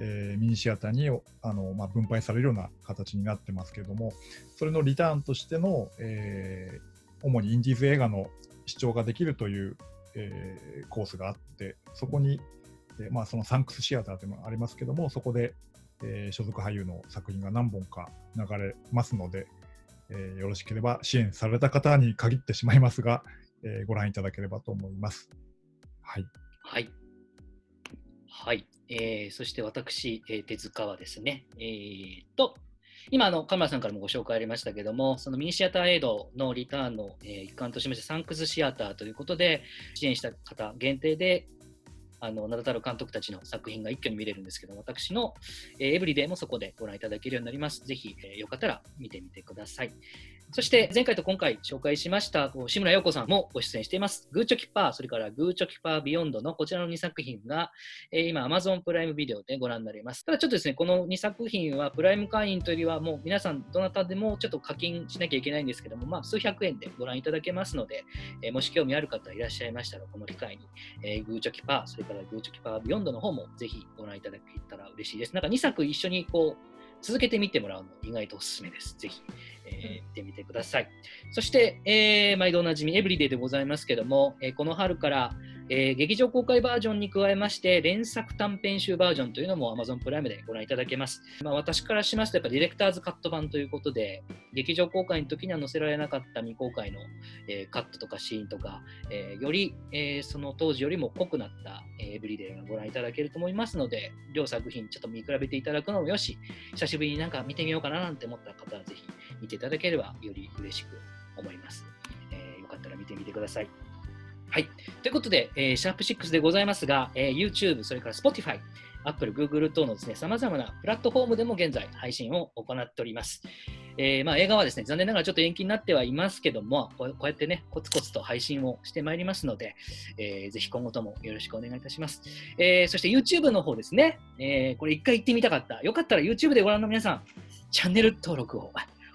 Speaker 3: えーミニシアターにあの、まあ、分配されるような形になってますけれども、それのリターンとしての、えー主にインディーズ映画の視聴ができるという、えーコースがあって、そこに、えーまあ、そのサンクスシアターというのがありますけれども、そこで、えー所属俳優の作品が何本か流れますので、えーよろしければ支援された方に限ってしまいますが、えーご覧いただければと思います。はい。
Speaker 1: はい。はい。えーそして私、えー手塚はですね、えーっと、今あの、カメラさんからもご紹介ありましたけども、そのミニシアターエイドのリターンの、えー一環としまして、サンクスシアターということで、支援した方限定で、あの名だたる監督たちの作品が一挙に見れるんですけど、私の、えーエブリデイもそこでご覧いただけるようになります。ぜひ、えーよかったら見てみてください。そして前回と今回紹介しました志村陽子さんもご出演しています。グーチョキパー、それからグーチョキパービヨンドのこちらの2作品が、えー今 Amazon プライムビデオでご覧になれます。ただちょっとですね、この2作品はプライム会員というよりはもう皆さんどなたでもちょっと課金しなきゃいけないんですけども、まあ数百円でご覧いただけますので、えーもし興味ある方いらっしゃいましたらこの機会に、えーグーチョキパー、それからグーチョキパービヨンドの方もぜひご覧いただけたら嬉しいです。なんか2作一緒にこう続けて見てもらうの意外とおすすめです。ぜひ、えー見てみてください。そして、えー毎度おなじみエブリデイでございますけども、えーこの春から、えー劇場公開バージョンに加えまして、連作短編集バージョンというのも Amazon プライムでご覧いただけます。まあ、私からしますと、やっぱディレクターズカット版ということで、劇場公開の時には載せられなかった未公開の、えーカットとかシーンとか、えーより、えーその当時よりも濃くなった、えーエブリデイがご覧いただけると思いますので、両作品ちょっと見比べていただくのもよし、久しぶりになんか見てみようかななんて思った方はぜひ見ていただければより嬉しく思います。えーよかったら見てみてください。はい。ということで、えーシャープ6でございますが、えー YouTube、それから Spotify、Apple、Google 等のですね、様々なプラットフォームでも現在配信を行っております。えーまあ、映画はですね、残念ながらちょっと延期になってはいますけども、こうやってね、コツコツと配信をしてまいりますので、えーぜひ今後ともよろしくお願いいたします。えーそして YouTube の方ですね、えーこれ一回行ってみたかった。よかったら YouTube でご覧の皆さん、チャンネル登録を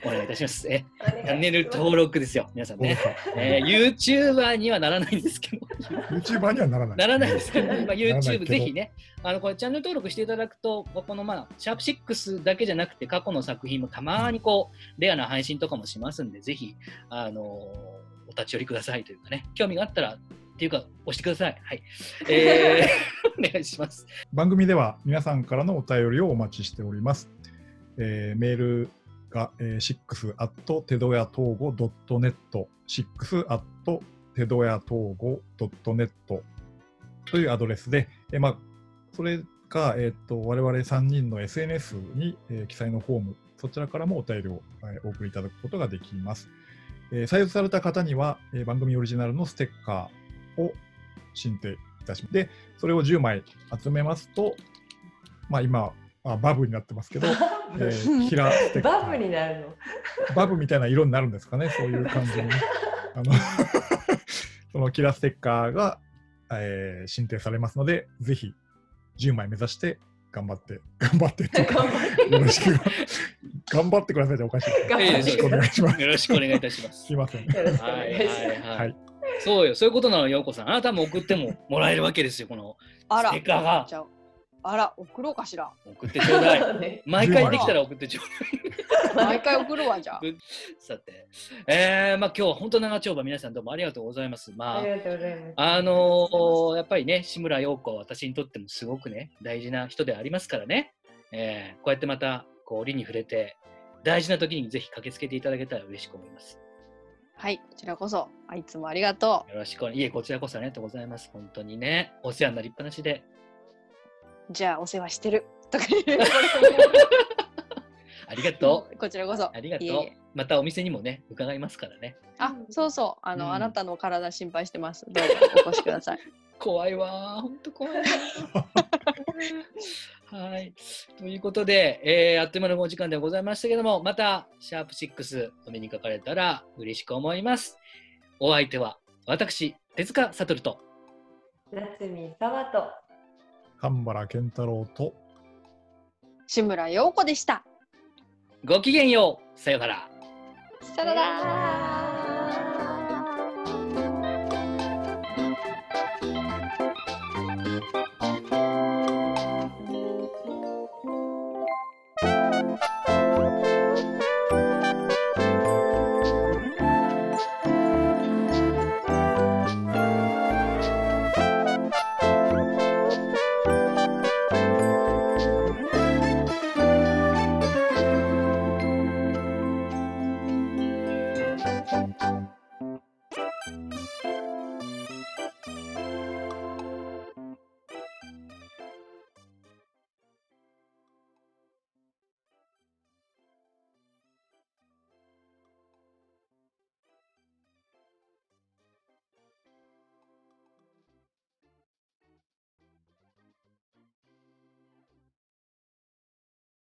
Speaker 1: お願いいたします。えチャンネル登録ですよ、皆さんね。えー、YouTuber にはならないんですけど、
Speaker 3: YouTuber にはならない。
Speaker 1: ならないですけど、まあ、YouTube
Speaker 3: ど
Speaker 1: ぜひね、あのこれチャンネル登録していただくと、このまあシャープ6だけじゃなくて、過去の作品もたまにこう、レアな配信とかもしますんで、ぜひ、あのお立ち寄りくださいというかね、興味があったら、っていうか、押してください。はい。えー、お願いします。
Speaker 3: 番組では皆さんからのお便りをお待ちしております。えーメールが、えー、6 at テドヤ東語 .net 6 at テドヤ東語 .net というアドレスで、えーまあ、それか、えー、と我々3人の SNS に、えー記載のフォーム、そちらからもお便りを、えーお送りいただくことができます。えー採用された方には、えー番組オリジナルのステッカーを申請いたします。で、それを10枚集めますと、まあ、今、あバブになってますけど、
Speaker 2: ブ、
Speaker 3: えーキラーステッカー
Speaker 2: バブになるの。
Speaker 3: バブみたいな色になるんですかね、そういう感じにね。あの そのキラーステッカーが、えー申請されますので、ぜひ10枚目指して頑張って、頑張ってっていうか
Speaker 2: 頑張って
Speaker 3: よろしく、頑張ってくださいっておかしいよろしくお願いします。
Speaker 1: よろしくお願いいたします
Speaker 3: すいません。
Speaker 1: はい。はいは
Speaker 3: はいい。
Speaker 1: そうよ、そういうことなの、ようこさん。あなたも送ってももらえるわけですよ、この
Speaker 4: あら
Speaker 1: ステッカーが
Speaker 4: ああら送ろうかしら
Speaker 1: 送ってちょうだい。
Speaker 2: ね
Speaker 1: 毎回できたら送ってちょう
Speaker 4: 毎回送るわじゃあ
Speaker 1: だい。さて、えー、まあ今日は本当長丁場、皆さんどうもありがとうございます。まあ
Speaker 2: あり、がとうございます。
Speaker 1: あのーやっぱりね、志村陽子は私にとってもすごくね、大事な人でありますからね、えーこうやってまた、こう、折に触れて、大事な時にぜひ駆けつけていただけたら嬉しく思います。
Speaker 4: はいこちらこそあいつもありがと
Speaker 1: よろしくお、いえ、こちらこそありがとうございます。本当にね、お世話になりっぱなしで、
Speaker 4: うじゃあお世話してるとか
Speaker 1: ありがとう。
Speaker 4: こちらこそ
Speaker 1: ありがとう。
Speaker 4: いえいえ
Speaker 1: またお店にもね、伺いますからね。
Speaker 4: あそうそうあの、
Speaker 1: うん
Speaker 4: あなたの体心配してますどうぞお越しください
Speaker 1: 怖いわー、ほんと怖い。はい。ということで、えーあっという間のお時間ではございましたけども、また、シャープ6お目にかかれたら嬉しく思います。お相手は、私、手塚悟と、
Speaker 2: 夏見沢と。
Speaker 3: 神原健太郎と、
Speaker 4: 志村陽子でした
Speaker 1: ごきげんよう。さよなら。
Speaker 4: さよなら